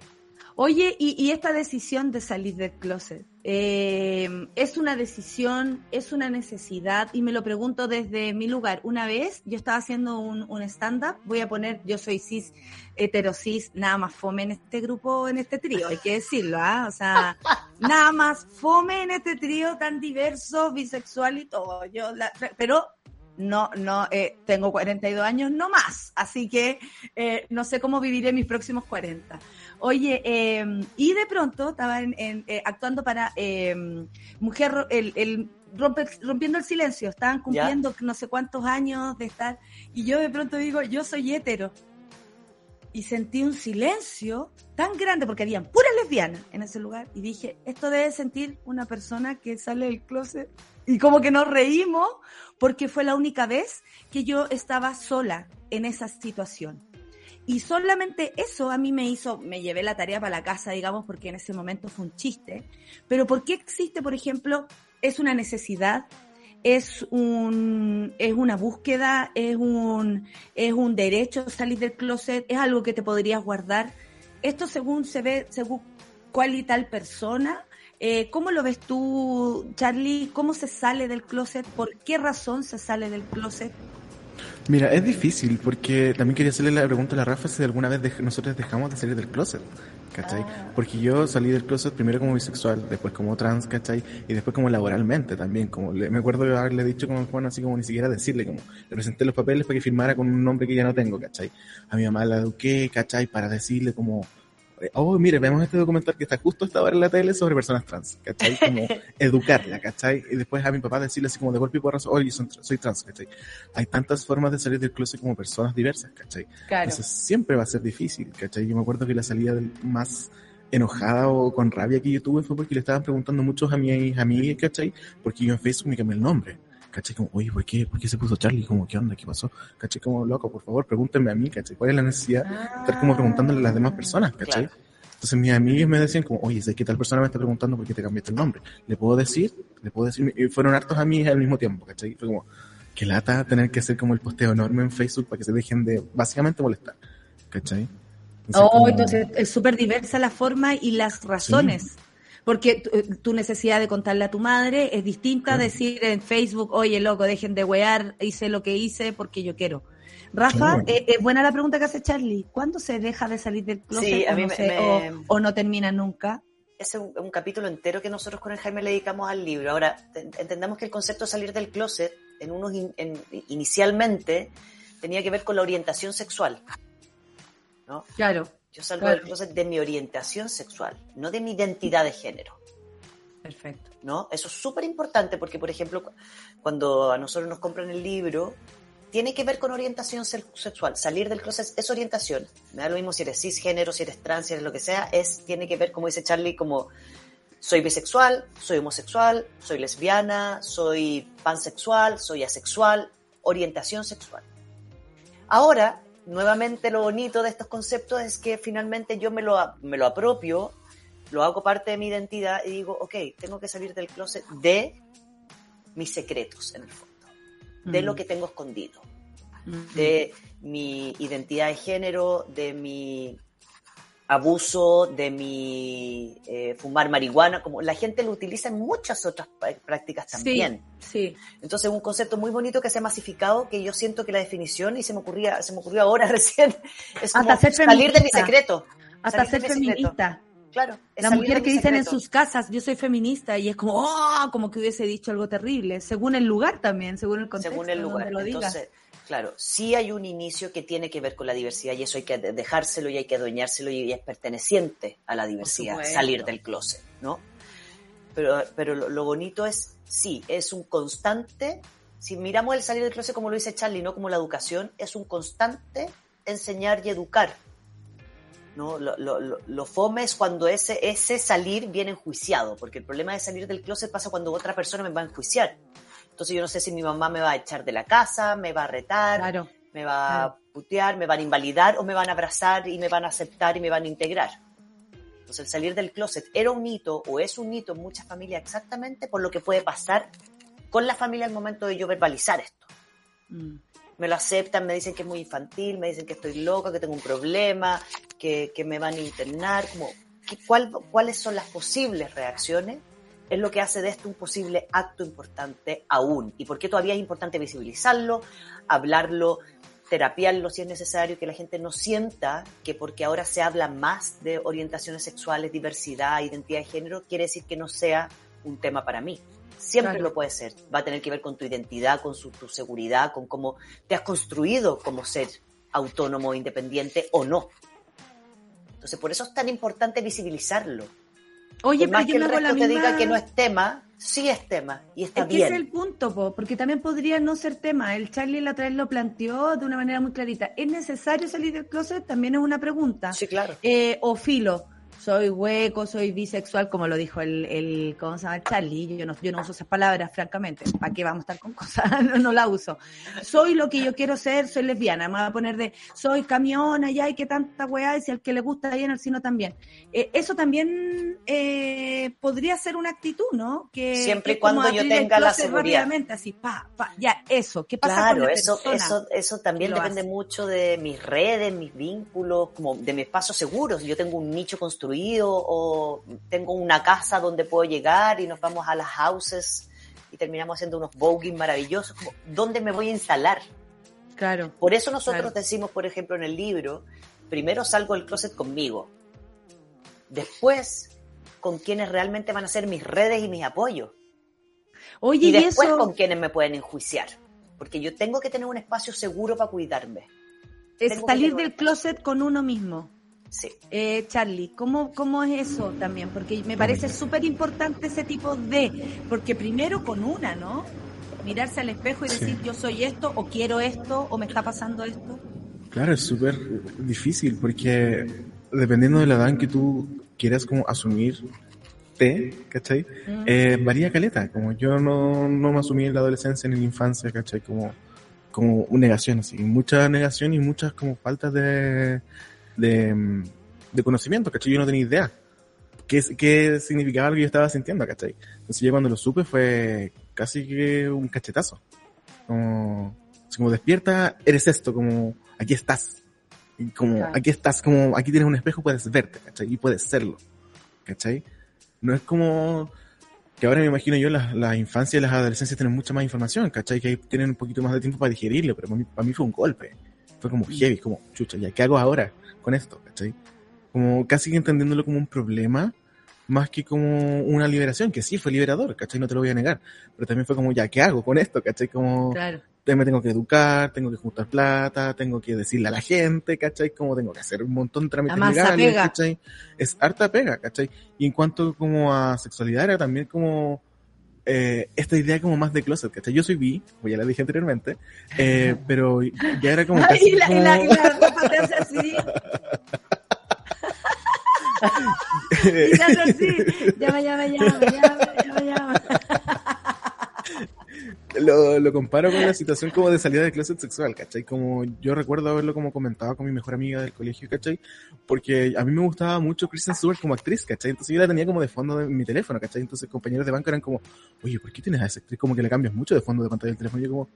Speaker 2: Oye, y, esta decisión de salir del closet, eh, ¿es una decisión, es una necesidad? Y me lo pregunto desde mi lugar. Una vez yo estaba haciendo un, stand-up, voy a poner, yo soy cis, heterosis, nada más fome en este grupo, en este trío, hay que decirlo, ¿ah? O sea, nada más fome en este trío tan diverso, bisexual y todo. Yo, pero no, no, eh, tengo 42 años, no más, así que eh, no sé cómo viviré mis próximos 40. Oye, eh, y de pronto estaba en, eh, actuando para eh, Mujer, el, el rompiendo el silencio, estaban cumpliendo no sé cuántos años de estar, y yo de pronto digo, yo soy hétero. Y sentí un silencio tan grande, porque habían puras lesbianas en ese lugar, y dije, esto debe sentir una persona que sale del closet. Y como que nos reímos, porque fue la única vez que yo estaba sola en esa situación y solamente eso a mí me hizo, me llevé la tarea para la casa, digamos, porque en ese momento fue un chiste. Pero ¿por qué existe, por ejemplo, es una necesidad, es un, es una búsqueda, es un, es un derecho salir del closet, es algo que te podrías guardar? Esto según se ve, según cuál y tal persona, eh, ¿Cómo lo ves tú, Charlie? ¿Cómo se sale del closet? ¿Por qué razón se sale del closet?
Speaker 9: Mira, es difícil porque también quería hacerle la pregunta a la Rafa si alguna vez nosotros dejamos de salir del closet, ¿cachai? Ah. Porque yo salí del closet primero como bisexual, después como trans, ¿cachai? Y después como laboralmente también, como me acuerdo de haberle dicho como Juan, así como ni siquiera decirle, como le presenté los papeles para que firmara con un nombre que ya no tengo, ¿cachai? A mi mamá la eduqué, ¿cachai? Para decirle como oh, mire, vemos este documental que está justo esta hora en la tele sobre personas trans, ¿cachai? Como educarla, ¿cachai? Y después a mi papá decirle así como de golpe y porrazo, oye, soy trans, ¿cachai? Hay tantas formas de salir del closet como personas diversas, ¿cachai? Claro. Entonces siempre va a ser difícil, ¿cachai? Yo me acuerdo que la salida más enojada o con rabia que yo tuve fue porque le estaban preguntando muchos a mis amigas, ¿cachai? Porque yo en Facebook me cambié el nombre. ¿Cachai? Como, oye, ¿por qué, ¿por qué se puso Charlie? Como, ¿qué onda? ¿Qué pasó? ¿Cachai? Como, loco, por favor, pregúntenme a mí, ¿cachai? ¿Cuál es la necesidad de estar como preguntándole a las demás personas, ¿cachai? Entonces mis amigos me decían como, oye, sé que tal persona me está preguntando por qué te cambiaste el nombre. ¿Le puedo decir? ¿Le puedo decir? Y fueron hartos amigos al mismo tiempo, ¿cachai? Fue como, que lata tener que hacer como el posteo enorme en Facebook para que se dejen de, básicamente, molestar, ¿cachai?
Speaker 2: oh, entonces es súper diversa la forma y las razones. Porque eh, tu, necesidad de contarle a tu madre es distinta a decir en Facebook, oye, loco, dejen de wear, hice lo que hice porque yo quiero. Rafa, es eh, eh, buena la pregunta que hace Charlie. ¿Cuándo se deja de salir del closet o, no termina nunca?
Speaker 8: Es un, capítulo entero que nosotros con el Jaime le dedicamos al libro. Ahora, entendamos que el concepto de salir del closet, en unos inicialmente, tenía que ver con la orientación sexual. ¿no?
Speaker 2: Claro.
Speaker 8: Yo salgo del closet de mi orientación sexual, no de mi identidad de género.
Speaker 2: Perfecto.
Speaker 8: ¿No? Eso es súper importante porque, por ejemplo, cuando a nosotros nos compran el libro, tiene que ver con orientación sexual. Salir del closet es orientación. Me da lo mismo si eres cisgénero, si eres trans, si eres lo que sea, es, tiene que ver, como dice Charlie, como soy bisexual, soy homosexual, soy lesbiana, soy pansexual, soy asexual, orientación sexual. Ahora, nuevamente lo bonito de estos conceptos es que finalmente yo me lo, me lo apropio, lo hago parte de mi identidad y digo, ok, tengo que salir del closet de mis secretos en el fondo, de lo mm. que tengo escondido, mm. de mi identidad de género, de mi abuso de mi eh, fumar marihuana, como la gente lo utiliza en muchas otras prácticas también.
Speaker 2: Sí,
Speaker 8: Entonces, un concepto muy bonito que se ha masificado, que yo siento que la definición, y se me ocurría, se me ocurrió ahora recién, es como salir de mi secreto.
Speaker 2: Hasta ser feminista.
Speaker 8: Claro.
Speaker 2: Las mujeres que dicen en sus casas, yo soy feminista, y es como, oh, como que hubiese dicho algo terrible, según el lugar también, según el contexto.
Speaker 8: Según el lugar. Lo Entonces, Claro, sí hay un inicio que tiene que ver con la diversidad y eso hay que dejárselo y hay que adueñárselo y es perteneciente a la diversidad, salir del closet, ¿no? Pero, pero lo, bonito es, sí, es un constante, si miramos el salir del closet como lo dice Charlie, no como la educación, es un constante enseñar y educar. ¿no? Lo, lo, lo, fome es cuando ese, ese salir viene enjuiciado, porque el problema de salir del closet pasa cuando otra persona me va a enjuiciar. Entonces yo no sé si mi mamá me va a echar de la casa, me va a retar, me va a putear, me van a invalidar o me van a abrazar y me van a aceptar y me van a integrar. Entonces el salir del closet era un hito o es un hito en muchas familias exactamente por lo que puede pasar con la familia al momento de yo verbalizar esto. Mm. Me lo aceptan, me dicen que es muy infantil, me dicen que estoy loca, que tengo un problema, que, que me van a internar, como, ¿cuál, ¿cuáles son las posibles reacciones es lo que hace de esto un posible acto importante aún. ¿Y por qué todavía es importante visibilizarlo, hablarlo, terapiarlo si es necesario, que la gente no sienta que porque ahora se habla más de orientaciones sexuales, diversidad, identidad de género, quiere decir que no sea un tema para mí. Siempre lo puede ser. Va a tener que ver con tu identidad, con tu seguridad, con cómo te has construido como ser autónomo, independiente o no. Entonces, por eso es tan importante visibilizarlo Oye, más que el resto te diga que no es tema, sí es tema y está es bien.
Speaker 2: Ese es el punto, porque también podría no ser tema. El Charlie la otra vez lo planteó de una manera muy clarita. ¿Es necesario salir del closet? También es una pregunta.
Speaker 8: Sí, claro.
Speaker 2: Eh, o filo soy hueco, soy bisexual, como lo dijo el, el ¿cómo se llama? Charlie. Yo no, yo no uso esas palabras, francamente. ¿Para qué vamos a estar con cosas? no, no la uso. Soy lo que yo quiero ser, soy lesbiana. Me voy a poner de, soy camiona, ya hay que tanta weá, y si al que le gusta ahí en el sino también. Eh, eso también eh, podría ser una actitud, ¿no?
Speaker 8: Que, Siempre y cuando yo tenga la seguridad.
Speaker 2: así, pa, pa, ya, eso. ¿Qué pasa
Speaker 8: claro, con eso, eso, eso también depende mucho de mis redes, mis vínculos, como de mi espacio seguros. Yo tengo un nicho construido o tengo una casa donde puedo llegar y nos vamos a las houses y terminamos haciendo unos voguing maravillosos. ¿Dónde me voy a instalar?
Speaker 2: Claro.
Speaker 8: Por eso nosotros decimos, por ejemplo, en el libro, primero salgo del closet conmigo. Después, con quienes realmente van a ser mis redes y mis apoyos.
Speaker 2: Oye,
Speaker 8: y después con quienes me pueden enjuiciar. Porque yo tengo que tener un espacio seguro para cuidarme.
Speaker 2: Es salir del closet con uno mismo.
Speaker 8: Sí.
Speaker 2: Eh, Charlie, ¿cómo, ¿cómo es eso también? Porque me parece súper importante ese tipo de, porque primero con una, ¿no? Mirarse al espejo y decir yo soy esto, o quiero esto, o me está pasando esto.
Speaker 9: Claro, es súper difícil porque dependiendo de la edad en que tú quieras como asumir te, ¿cachai? Eh, varía caleta, como yo no, no me asumí en la adolescencia ni en la infancia, ¿cachai? Como, como negación, así, mucha negación y muchas como faltas de, de, de conocimiento, ¿cachai? Yo no tenía idea qué, qué significaba lo que yo estaba sintiendo, ¿cachai? Entonces yo cuando lo supe fue casi que un cachetazo. Como, como despierta, eres esto, como aquí estás. Y como aquí estás, como aquí tienes un espejo, puedes verte, ¿cachai? Y puedes serlo, ¿cachai? No es como que ahora me imagino yo las la infancias y las adolescencias tienen mucha más información, ¿cachai? Que ahí tienen un poquito más de tiempo para digerirlo, pero para mí, para mí fue un golpe. Fue como mm. heavy, como, chucha, ¿ya qué hago ahora? Con esto, ¿cachai? Como casi entendiéndolo como un problema, más que como una liberación, que sí fue liberador, ¿cachai? No te lo voy a negar, pero también fue como, ya, ¿qué hago con esto, ¿cachai? Como, me tengo que educar, tengo que juntar plata, tengo que decirle a la gente, ¿cachai? Como tengo que hacer un montón de trámites legales, ¿cachai? Es harta pega, ¿cachai? Y en cuanto como a sexualidad era también como eh, esta idea como más de closet, ¿cachai? Yo soy bi, como ya la dije anteriormente, eh, pero ya era como...
Speaker 2: Casi y la, y la, y la ropa te hace así. y así, llama, llama, llama, llama, llama, llama
Speaker 9: lo, lo, comparo con la situación como de salida de closet sexual, ¿cachai? Como yo recuerdo haberlo como comentado con mi mejor amiga del colegio, ¿cachai? Porque a mí me gustaba mucho Kristen Stewart como actriz, ¿cachai? Entonces yo la tenía como de fondo de mi teléfono, ¿cachai? Entonces compañeros de banco eran como, oye, ¿por qué tienes a esa actriz? Como que le cambias mucho de fondo de pantalla del teléfono. Y yo como,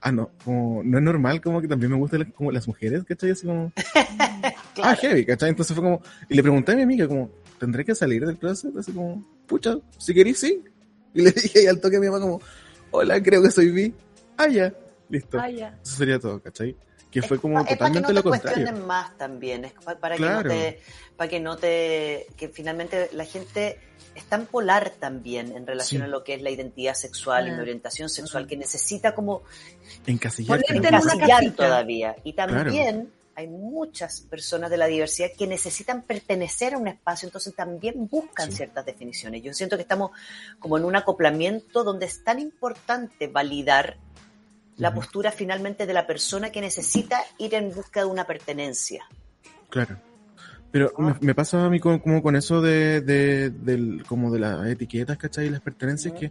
Speaker 9: ah, no, como, no es normal, como que también me gustan como las mujeres, ¿cachai? Así como, ah, heavy, ¿cachai? Entonces fue como, y le pregunté a mi amiga como, ¿tendré que salir del closet? Así como, pucha, si querís, sí. Y le dije y al toque a mi mamá como, hola, creo que soy bi. Ah, ya, listo. Ah, ya. Eso sería todo, ¿cachai? Que fue como es totalmente para que no
Speaker 8: te
Speaker 9: contrario.
Speaker 8: más también, es para, que no te, para que no te, que finalmente la gente es tan polar también en relación a lo que es la identidad sexual y la orientación sexual, que necesita como
Speaker 9: encasillar,
Speaker 8: encasillar todavía. Y también hay muchas personas de la diversidad que necesitan pertenecer a un espacio, entonces también buscan ciertas definiciones. Yo siento que estamos como en un acoplamiento donde es tan importante validar la postura finalmente de la persona que necesita ir en busca de una pertenencia.
Speaker 9: Claro. Pero me, pasa a mí como, con eso de, de, como de las etiquetas, ¿cachai? Y las pertenencias que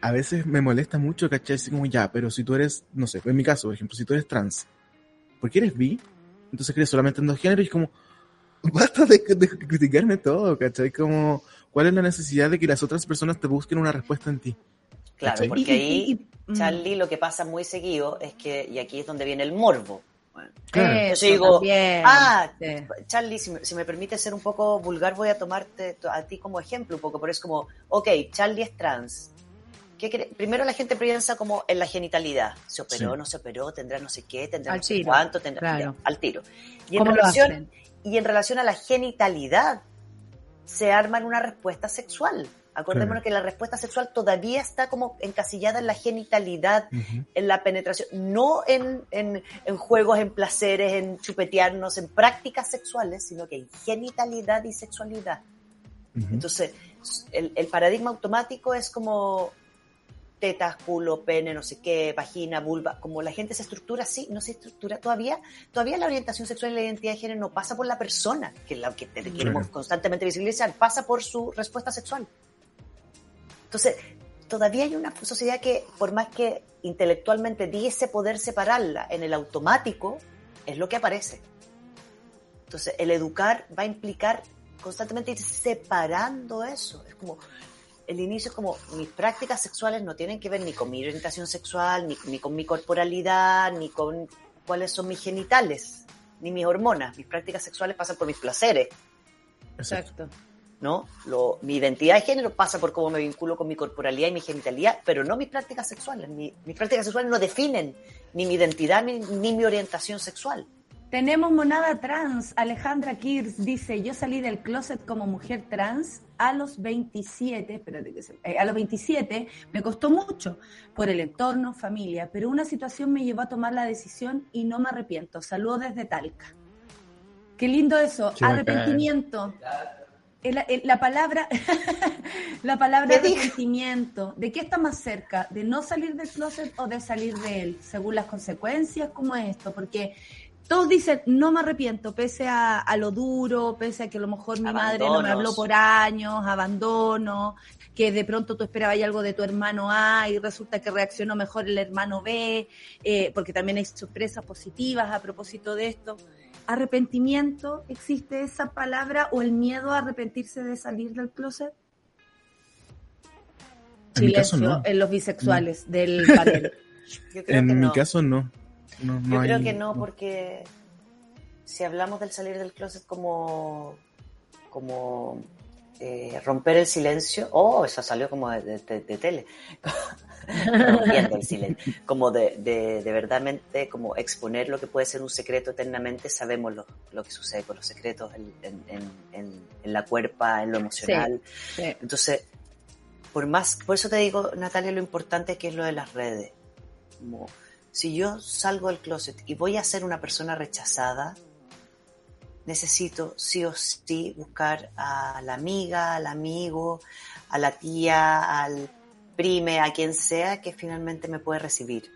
Speaker 9: a veces me molesta mucho, ¿cachai? Así como ya, pero si tú eres, no sé, en mi caso, por ejemplo, si tú eres trans, ¿por qué eres bi? Entonces crees solamente en dos géneros y es como, basta de, criticarme todo, ¿cachai? Como, ¿cuál es la necesidad de que las otras personas te busquen una respuesta en ti?
Speaker 8: Claro, porque ahí, mm. Charlie, lo que pasa muy seguido es que, y aquí es donde viene el morbo. claro. yo digo, ah, Charlie, si me, si me permite ser un poco vulgar, voy a tomarte a ti como ejemplo un poco, pero es como, ok, Charlie es trans, primero la gente piensa como en la genitalidad. Se operó, no se operó, tendrá no sé qué, tendrá no sé cuánto, tendrá al tiro. Y en, relación, y en relación a la genitalidad, se arma una respuesta sexual. Acordémonos que la respuesta sexual todavía está como encasillada en la genitalidad, en la penetración, no en, en, juegos, en placeres, en chupetearnos, en prácticas sexuales, sino que en genitalidad y sexualidad. Entonces, el, el, paradigma automático es como tetas, culo, pene, no sé qué, vagina, vulva, como la gente se estructura así, no se estructura todavía, todavía la orientación sexual y la identidad de género no pasa por la persona, que es la que queremos constantemente visibilizar, pasa por su respuesta sexual. Entonces, todavía hay una sociedad que, por más que intelectualmente diese poder separarla en el automático, es lo que aparece. Entonces, el educar va a implicar constantemente ir separando eso. Es como, el inicio es como mis prácticas sexuales no tienen que ver ni con mi orientación sexual, ni, con mi corporalidad, ni con cuáles son mis genitales, ni mis hormonas. Mis prácticas sexuales pasan por mis placeres.
Speaker 2: Exacto.
Speaker 8: ¿No? Lo, mi identidad de género pasa por cómo me vinculo con mi corporalidad y mi genitalidad, pero no mis prácticas sexuales. mis prácticas sexuales no definen ni mi identidad ni mi orientación sexual.
Speaker 2: Tenemos monada trans. Alejandra Kirs dice, yo salí del closet como mujer trans a los 27, espérate que se, eh, a los 27 me costó mucho por el entorno, familia, pero una situación me llevó a tomar la decisión y no me arrepiento. Saludos desde Talca. Qué lindo eso, arrepentimiento. La, palabra, la palabra arrepentimiento, ¿de qué está más cerca? ¿De no salir del closet o de salir de él? Según las consecuencias, ¿cómo es esto? Porque todos dicen, no me arrepiento, pese a, lo duro, pese a que a lo mejor mi madre no me habló por años, abandono, que de pronto tú esperabas algo de tu hermano A y resulta que reaccionó mejor el hermano B, eh, porque también hay sorpresas positivas a propósito de esto. ¿Arrepentimiento existe esa palabra o el miedo a arrepentirse de salir del closet?
Speaker 9: En mi caso no.
Speaker 2: en los bisexuales del panel.
Speaker 9: en mi caso no.
Speaker 8: Yo creo que no, porque si hablamos del salir del closet como, como eh, romper el silencio, oh, eso salió como de, tele, rompiendo el silencio, como de, de, de verdadmente como exponer lo que puede ser un secreto eternamente, sabemos lo, lo que sucede con los secretos en, en, en, la cuerpa, en lo emocional. Entonces, por más, por eso te digo, Natalia, lo importante que es lo de las redes Como, si yo salgo del closet y voy a ser una persona rechazada, necesito sí o sí buscar a la amiga, al amigo, a la tía, al prime, a quien sea que finalmente me puede recibir.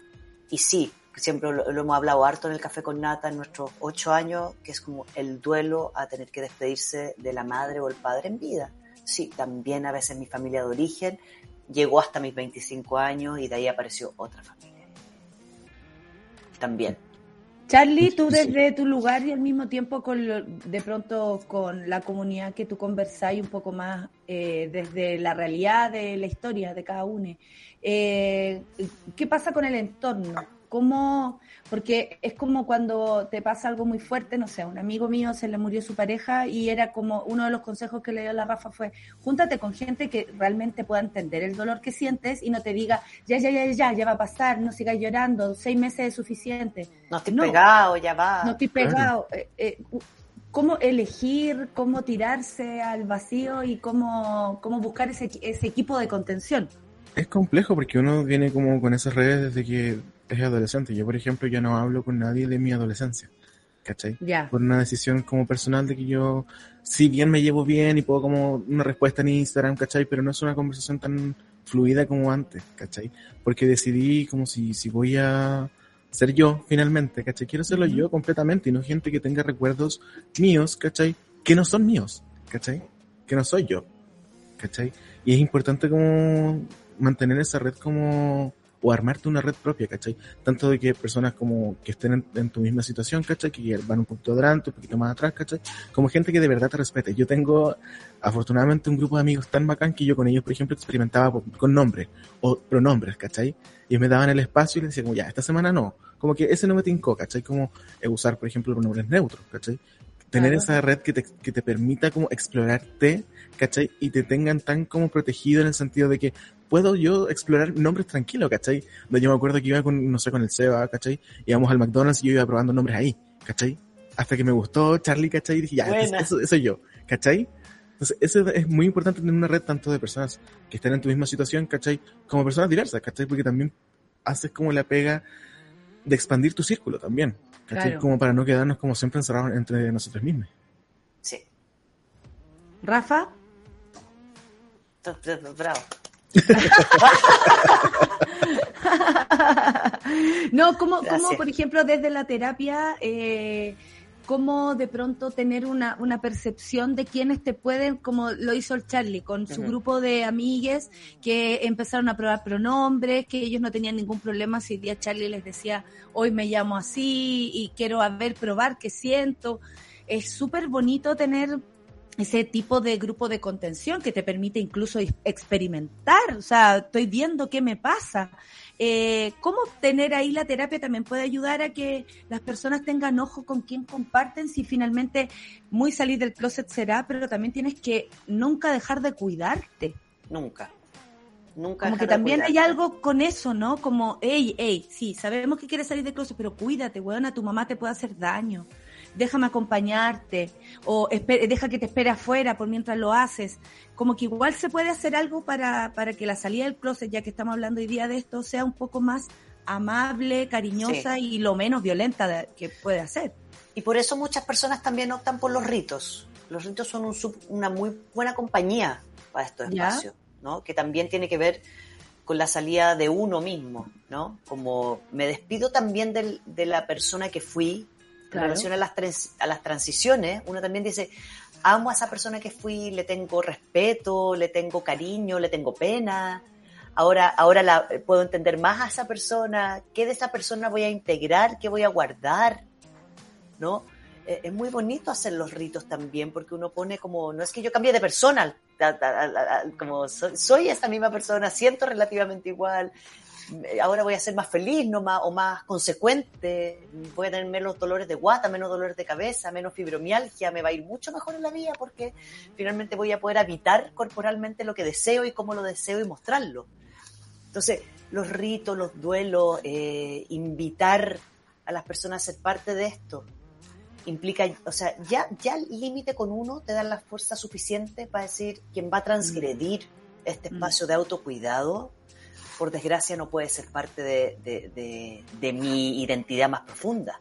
Speaker 8: Y sí, siempre lo, hemos hablado harto en el café con nata en nuestros ocho años, que es como el duelo a tener que despedirse de la madre o el padre en vida. Sí, también a veces mi familia de origen llegó hasta mis 25 años y de ahí apareció otra familia. También.
Speaker 2: Charlie, tú desde tu lugar y al mismo tiempo con de pronto con la comunidad que tú conversáis un poco más eh, desde la realidad de la historia de cada uno, eh, ¿qué pasa con el entorno? ¿Cómo, porque es como cuando te pasa algo muy fuerte, no sé, un amigo mío se le murió su pareja y era como uno de los consejos que le dio la Rafa fue, júntate con gente que realmente pueda entender el dolor que sientes y no te diga, ya, ya, ya, ya, ya va a pasar, no sigas llorando, seis meses es suficiente.
Speaker 8: No estoy pegado, ya va.
Speaker 2: No estoy pegado. Eh, eh, cómo elegir, cómo tirarse al vacío y cómo, cómo buscar ese, ese equipo de contención.
Speaker 9: Es complejo porque uno viene como con esas redes desde que es adolescente. Yo, por ejemplo, ya no hablo con nadie de mi adolescencia. ¿Cachai? Por una decisión como personal de que yo, si bien me llevo bien y puedo como una respuesta en Instagram, ¿cachai? Pero no es una conversación tan fluida como antes, ¿cachai? Porque decidí como si, si voy a ser yo finalmente, ¿cachai? Quiero serlo yo completamente y no gente que tenga recuerdos míos, ¿cachai? Que no son míos, ¿cachai? Que no soy yo, ¿cachai? Y es importante como mantener esa red como o armarte una red propia, ¿cachai? Tanto de que personas como que estén en, tu misma situación, ¿cachai? Que van un poquito adelante, un poquito más atrás, ¿cachai? Como gente que de verdad te respete. Yo tengo, afortunadamente, un grupo de amigos tan bacán que yo con ellos, por ejemplo, experimentaba con nombres o pronombres, ¿cachai? Y me daban el espacio y les decía como, ya, esta semana no. Como que ese no me tincó, ¿cachai? Como usar, por ejemplo, pronombres neutros, ¿cachai? Tener esa red que te, que te permita como explorarte, ¿cachai? Y te tengan tan como protegido en el sentido de que puedo yo explorar nombres tranquilos, ¿cachai? Yo me acuerdo que iba con, no sé, con el Seba, ¿cachai? Íbamos al McDonald's y yo iba probando nombres ahí, ¿cachai? Hasta que me gustó Charlie, ¿cachai? Y dije, ya, eso, eso yo, ¿cachai? Entonces, eso es muy importante tener una red tanto de personas que estén en tu misma situación, ¿cachai? Como personas diversas, ¿cachai? Porque también haces como la pega de expandir tu círculo también, ¿cachai? Como para no quedarnos como siempre encerrados entre nosotros mismos.
Speaker 8: Sí.
Speaker 2: Rafa.
Speaker 8: Bravo.
Speaker 2: no, como, como por ejemplo desde la terapia, eh, cómo de pronto tener una, una percepción de quienes te pueden, como lo hizo el Charlie, con su grupo de amigues que empezaron a probar pronombres, que ellos no tenían ningún problema si el día Charlie les decía, hoy me llamo así y quiero a ver, probar qué siento. Es súper bonito tener ese tipo de grupo de contención que te permite incluso experimentar, o sea, estoy viendo qué me pasa. Eh, ¿Cómo tener ahí la terapia también puede ayudar a que las personas tengan ojo con quién comparten si finalmente muy salir del closet será, pero también tienes que nunca dejar de cuidarte?
Speaker 8: Nunca. Nunca
Speaker 2: Como que también hay algo con eso, ¿no? Como, hey, hey, sí, sabemos que quieres salir del closet, pero cuídate, weón, a tu mamá te puede hacer daño déjame acompañarte o deja que te espere afuera por mientras lo haces. Como que igual se puede hacer algo para, para que la salida del closet, ya que estamos hablando hoy día de esto, sea un poco más amable, cariñosa y lo menos violenta que puede hacer.
Speaker 8: Y por eso muchas personas también optan por los ritos. Los ritos son una muy buena compañía para estos espacios, ¿no? Que también tiene que ver con la salida de uno mismo, ¿no? Como me despido también de la persona que fui, en relación a las, a las transiciones, uno también dice, amo a esa persona que fui, le tengo respeto, le tengo cariño, le tengo pena. Ahora, ahora la, puedo entender más a esa persona, qué de esa persona voy a integrar, qué voy a guardar, ¿no? Eh, es muy bonito hacer los ritos también, porque uno pone como, no es que yo cambie de persona, como soy, soy esta misma persona, siento relativamente igual, ahora voy a ser más feliz no más, o más consecuente, voy a tener menos dolores de guata, menos dolores de cabeza, menos fibromialgia, me va a ir mucho mejor en la vida porque finalmente voy a poder habitar corporalmente lo que deseo y cómo lo deseo y mostrarlo. Entonces, los ritos, los duelos, eh, invitar a las personas a ser parte de esto, implica, o sea, ya, ya el límite con uno te da la fuerza suficiente para decir quien va a transgredir este mm. espacio de autocuidado por desgracia no puede ser parte de, de, mi identidad más profunda.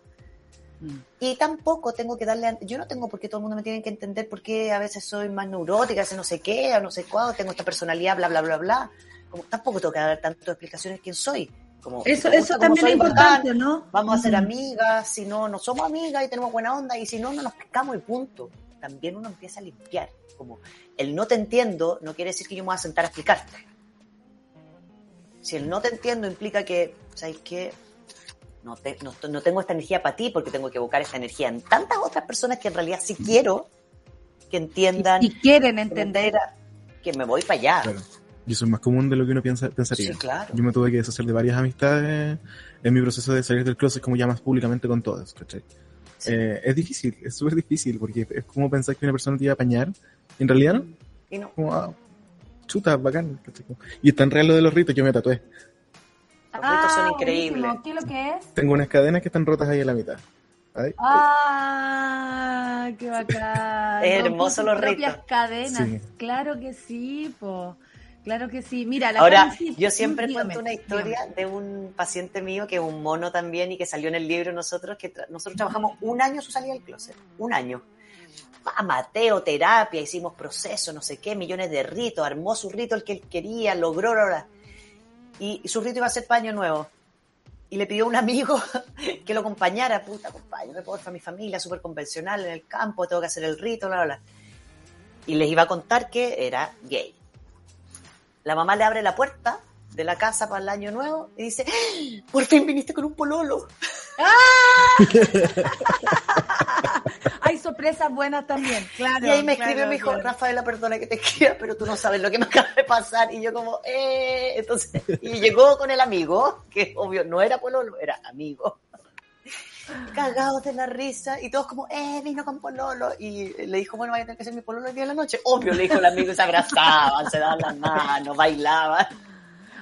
Speaker 8: Mm. Y tampoco tengo que darle, yo no tengo por qué todo el mundo me tiene que entender por qué a veces soy más neurótica, no sé qué, o no sé cuándo, tengo esta personalidad, bla, bla, bla, bla. Como, tampoco tengo que dar tantas explicaciones de quién soy. Como,
Speaker 2: eso eso también es importante, ¿no?
Speaker 8: Vamos a ser amigas, si no, no somos amigas y tenemos buena onda, y si no, no nos pescamos y punto. También uno empieza a limpiar. Como el no te entiendo no quiere decir que yo me voy a sentar a explicarte. Si el no te entiendo implica que, ¿sabes qué? No, no, tengo esta energía para ti porque tengo que evocar esta energía en tantas otras personas que en realidad sí quiero que entiendan.
Speaker 2: Y, quieren entender.
Speaker 8: Que me voy para allá.
Speaker 9: Y eso es más común de lo que uno piensa, pensaría.
Speaker 8: Sí, claro.
Speaker 9: Yo me tuve que deshacer de varias amistades en mi proceso de salir del closet, como llamas públicamente con todas, ¿cachai? Eh, es difícil, es súper difícil, porque es como pensar que una persona te iba a apañar. En realidad no.
Speaker 8: Y no.
Speaker 9: Como, ah, chuta, bacán. Y es tan real lo de los ritos, yo me tatué.
Speaker 8: Los ritos son ah, increíbles.
Speaker 2: ¿Qué es lo que es?
Speaker 9: Tengo unas cadenas que están rotas ahí en la mitad.
Speaker 2: ¡Ah! ¡Qué bacán!
Speaker 8: Es hermoso los ritos. propias
Speaker 2: cadenas, claro que sí, po. Claro que sí. Mira, la
Speaker 8: Ahora, yo siempre cuento una historia de un paciente mío que es un mono también y que salió en el libro nosotros, que nosotros trabajamos un año su salida del closet, un año. Mateo, terapia, hicimos proceso, no sé qué, millones de ritos, armó su rito el que él quería, logró, y, y su rito iba a ser paño nuevo. Y le pidió a un amigo que lo acompañara, puta, acompáñame porfa, mi familia, súper convencional en el campo, tengo que hacer el rito, bla, bla, bla. Y les iba a contar que era gay la mamá le abre la puerta de la casa para el año nuevo y dice, ¡Ah! por fin viniste con un pololo. ¡Ah!
Speaker 2: Hay sorpresas buenas también, claro.
Speaker 8: Y ahí me escribió mi hijo, Rafaela, perdona que te escriba, pero tú no sabes lo que me acaba de pasar. Y yo como, eh, entonces, y llegó con el amigo, que obvio no era pololo, era amigo cagados de la risa y todos como, eh, vino con Pololo. Y le dijo, bueno, vaya a tener que ser mi Pololo el día de la noche. Obvio, le dijo el amigo se abrazaban, se daban las manos, bailaban.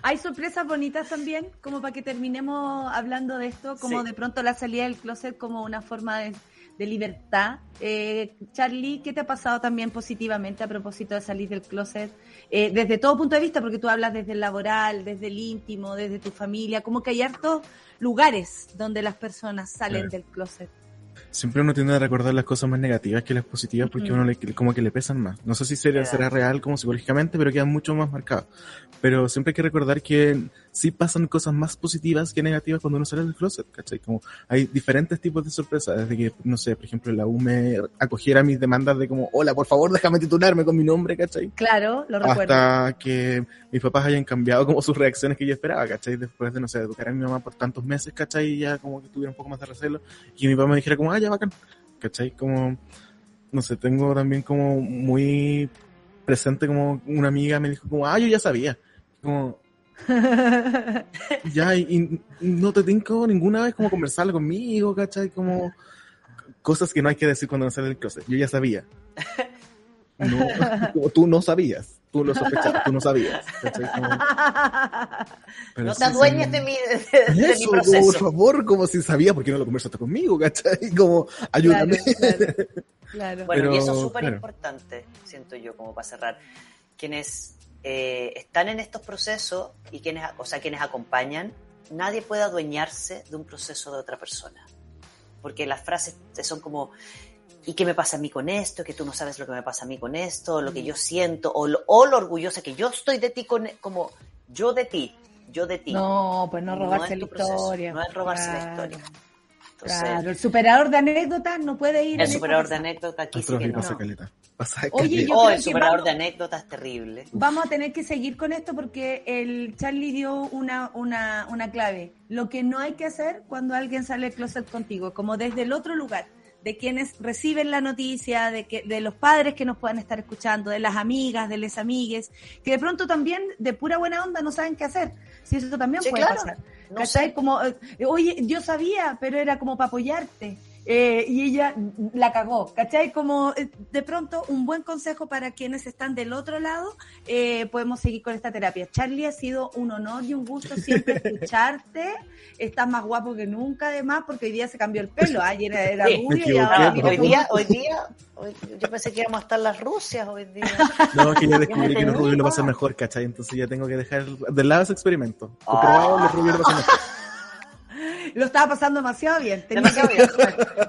Speaker 2: Hay sorpresas bonitas también, como para que terminemos hablando de esto, como de pronto la salida del closet como una forma de, de libertad. Eh, Charlie, ¿qué te ha pasado también positivamente a propósito de salir del closet? Eh, desde todo punto de vista, porque tú hablas desde el laboral, desde el íntimo, desde tu familia, como que hay hartos lugares donde las personas salen del closet
Speaker 9: siempre uno tiende a recordar las cosas más negativas que las positivas porque uno le, como que le pesan más. No sé si será, será real como psicológicamente, pero quedan mucho más marcados. Pero siempre hay que recordar que sí pasan cosas más positivas que negativas cuando uno sale del closet, ¿cachai? Como hay diferentes tipos de sorpresas, desde que, no sé, por ejemplo, la U me acogiera mis demandas de como, hola, por favor, déjame titularme con mi nombre, ¿cachai?
Speaker 2: Claro, lo recuerdo.
Speaker 9: Hasta que mis papás hayan cambiado como sus reacciones que yo esperaba, ¿cachai? Después de, no sé, educar a mi mamá por tantos meses, ¿cachai? Y ya como que tuviera un poco más de recelo. Y mi papá me dijera como, ah, ya bacán, ¿cachai? Como, no sé, tengo también como muy presente como una amiga me dijo como, ah, yo ya sabía. Como, ya, y, no te tengo ninguna vez como conversar conmigo, ¿cachai? Como cosas que no hay que decir cuando no sale el closet. Yo ya sabía. No, tú no sabías. Tú lo sospechabas, tú no sabías.
Speaker 8: no te adueñes de, mi, de, mi proceso.
Speaker 9: por favor, como si sabía, ¿por qué no lo conversaste conmigo? ¿Cachai? Como, ayúdame.
Speaker 8: Claro, Bueno, y eso es súper importante, siento yo, como para cerrar. Quienes eh, están en estos procesos y quienes, o sea, quienes acompañan, nadie puede adueñarse de un proceso de otra persona. Porque las frases son como, ¿y qué me pasa a mí con esto? Que tú no sabes lo que me pasa a mí con esto, lo que yo siento, o lo, o lo orgullosa que yo estoy de ti, con, como yo de ti, yo de ti.
Speaker 2: No, pues no robarse la historia.
Speaker 8: No es robarse la historia
Speaker 2: claro, el superador de anécdotas no puede ir.
Speaker 8: El superador de anécdotas aquí sí que no.
Speaker 2: Oye, yo
Speaker 8: oh,
Speaker 2: creo
Speaker 8: el superador de anécdotas terrible.
Speaker 2: Vamos a tener que seguir con esto porque el Charlie dio una, una, una clave. Lo que no hay que hacer cuando alguien sale del closet contigo, como desde el otro lugar de quienes reciben la noticia, de, que, de los padres que nos puedan estar escuchando, de las amigas, de les amigues, que de pronto también de pura buena onda no saben qué hacer. Si eso también puede pasar. No sé. Como, eh, oye, yo sabía, pero era como para apoyarte. Eh, y ella la cagó, ¿cachai? Como eh, de pronto un buen consejo para quienes están del otro lado, eh, podemos seguir con esta terapia. Charlie, ha sido un honor y un gusto siempre escucharte. Estás más guapo que nunca, además, porque hoy día se cambió el pelo. Ayer era, rubio y ahora...
Speaker 8: hoy día, hoy día, yo pensé que íbamos a estar las Rusias hoy día.
Speaker 9: No, que ya descubrí que los rubios lo pasan mejor, ¿cachai? Entonces ya tengo que dejar de lado ese experimento. Comprobado, los rubios lo pasan mejor.
Speaker 2: Lo estaba pasando demasiado bien. Tenía, que,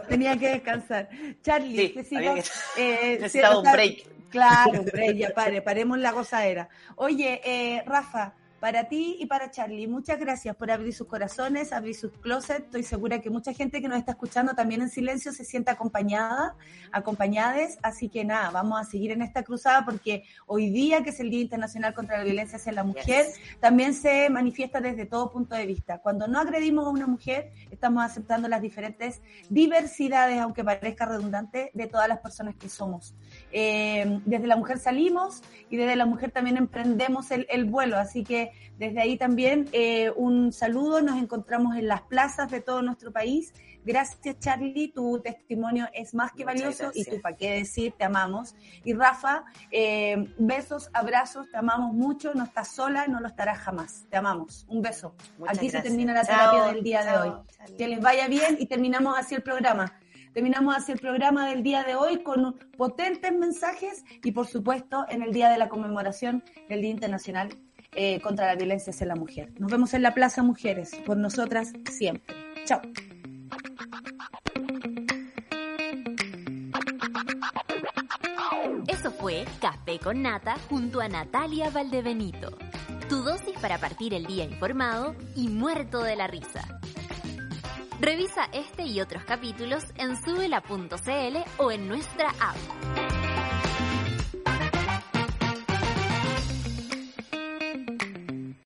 Speaker 2: tenía que descansar. Charlie,
Speaker 8: sí, que eh, necesitaba un break.
Speaker 2: Claro, un break, ya pare, paremos la gozadera. Oye, eh, Rafa, para ti y para Charlie, muchas gracias por abrir sus corazones, abrir sus closets. Estoy segura que mucha gente que nos está escuchando también en silencio se siente acompañada, acompañades. Así que nada, vamos a seguir en esta cruzada porque hoy día, que es el Día Internacional contra la Violencia hacia la Mujer, también se manifiesta desde todo punto de vista. Cuando no agredimos a una mujer, estamos aceptando las diferentes diversidades, aunque parezca redundante, de todas las personas que somos. Eh, desde la mujer salimos y desde la mujer también emprendemos el, el vuelo. Así que desde ahí también eh, un saludo, nos encontramos en las plazas de todo nuestro país. Gracias Charlie, tu testimonio es más que valioso y tú para qué decir, te amamos. Y Rafa, eh, besos, abrazos, te amamos mucho, no estás sola, no lo estarás jamás, te amamos. Un beso. Aquí se termina la terapia del día de hoy. Que les vaya bien y terminamos así el programa. Terminamos así el programa del día de hoy con potentes mensajes y por supuesto en el día de la conmemoración del Día Internacional eh, contra la violencia hacia la mujer. Nos vemos en la Plaza Mujeres, por nosotras siempre. Chao.
Speaker 1: Eso fue Café con Nata junto a Natalia Valdebenito. Tu dosis para partir el día informado y muerto de la risa. Revisa este y otros capítulos en subela.cl o en nuestra app.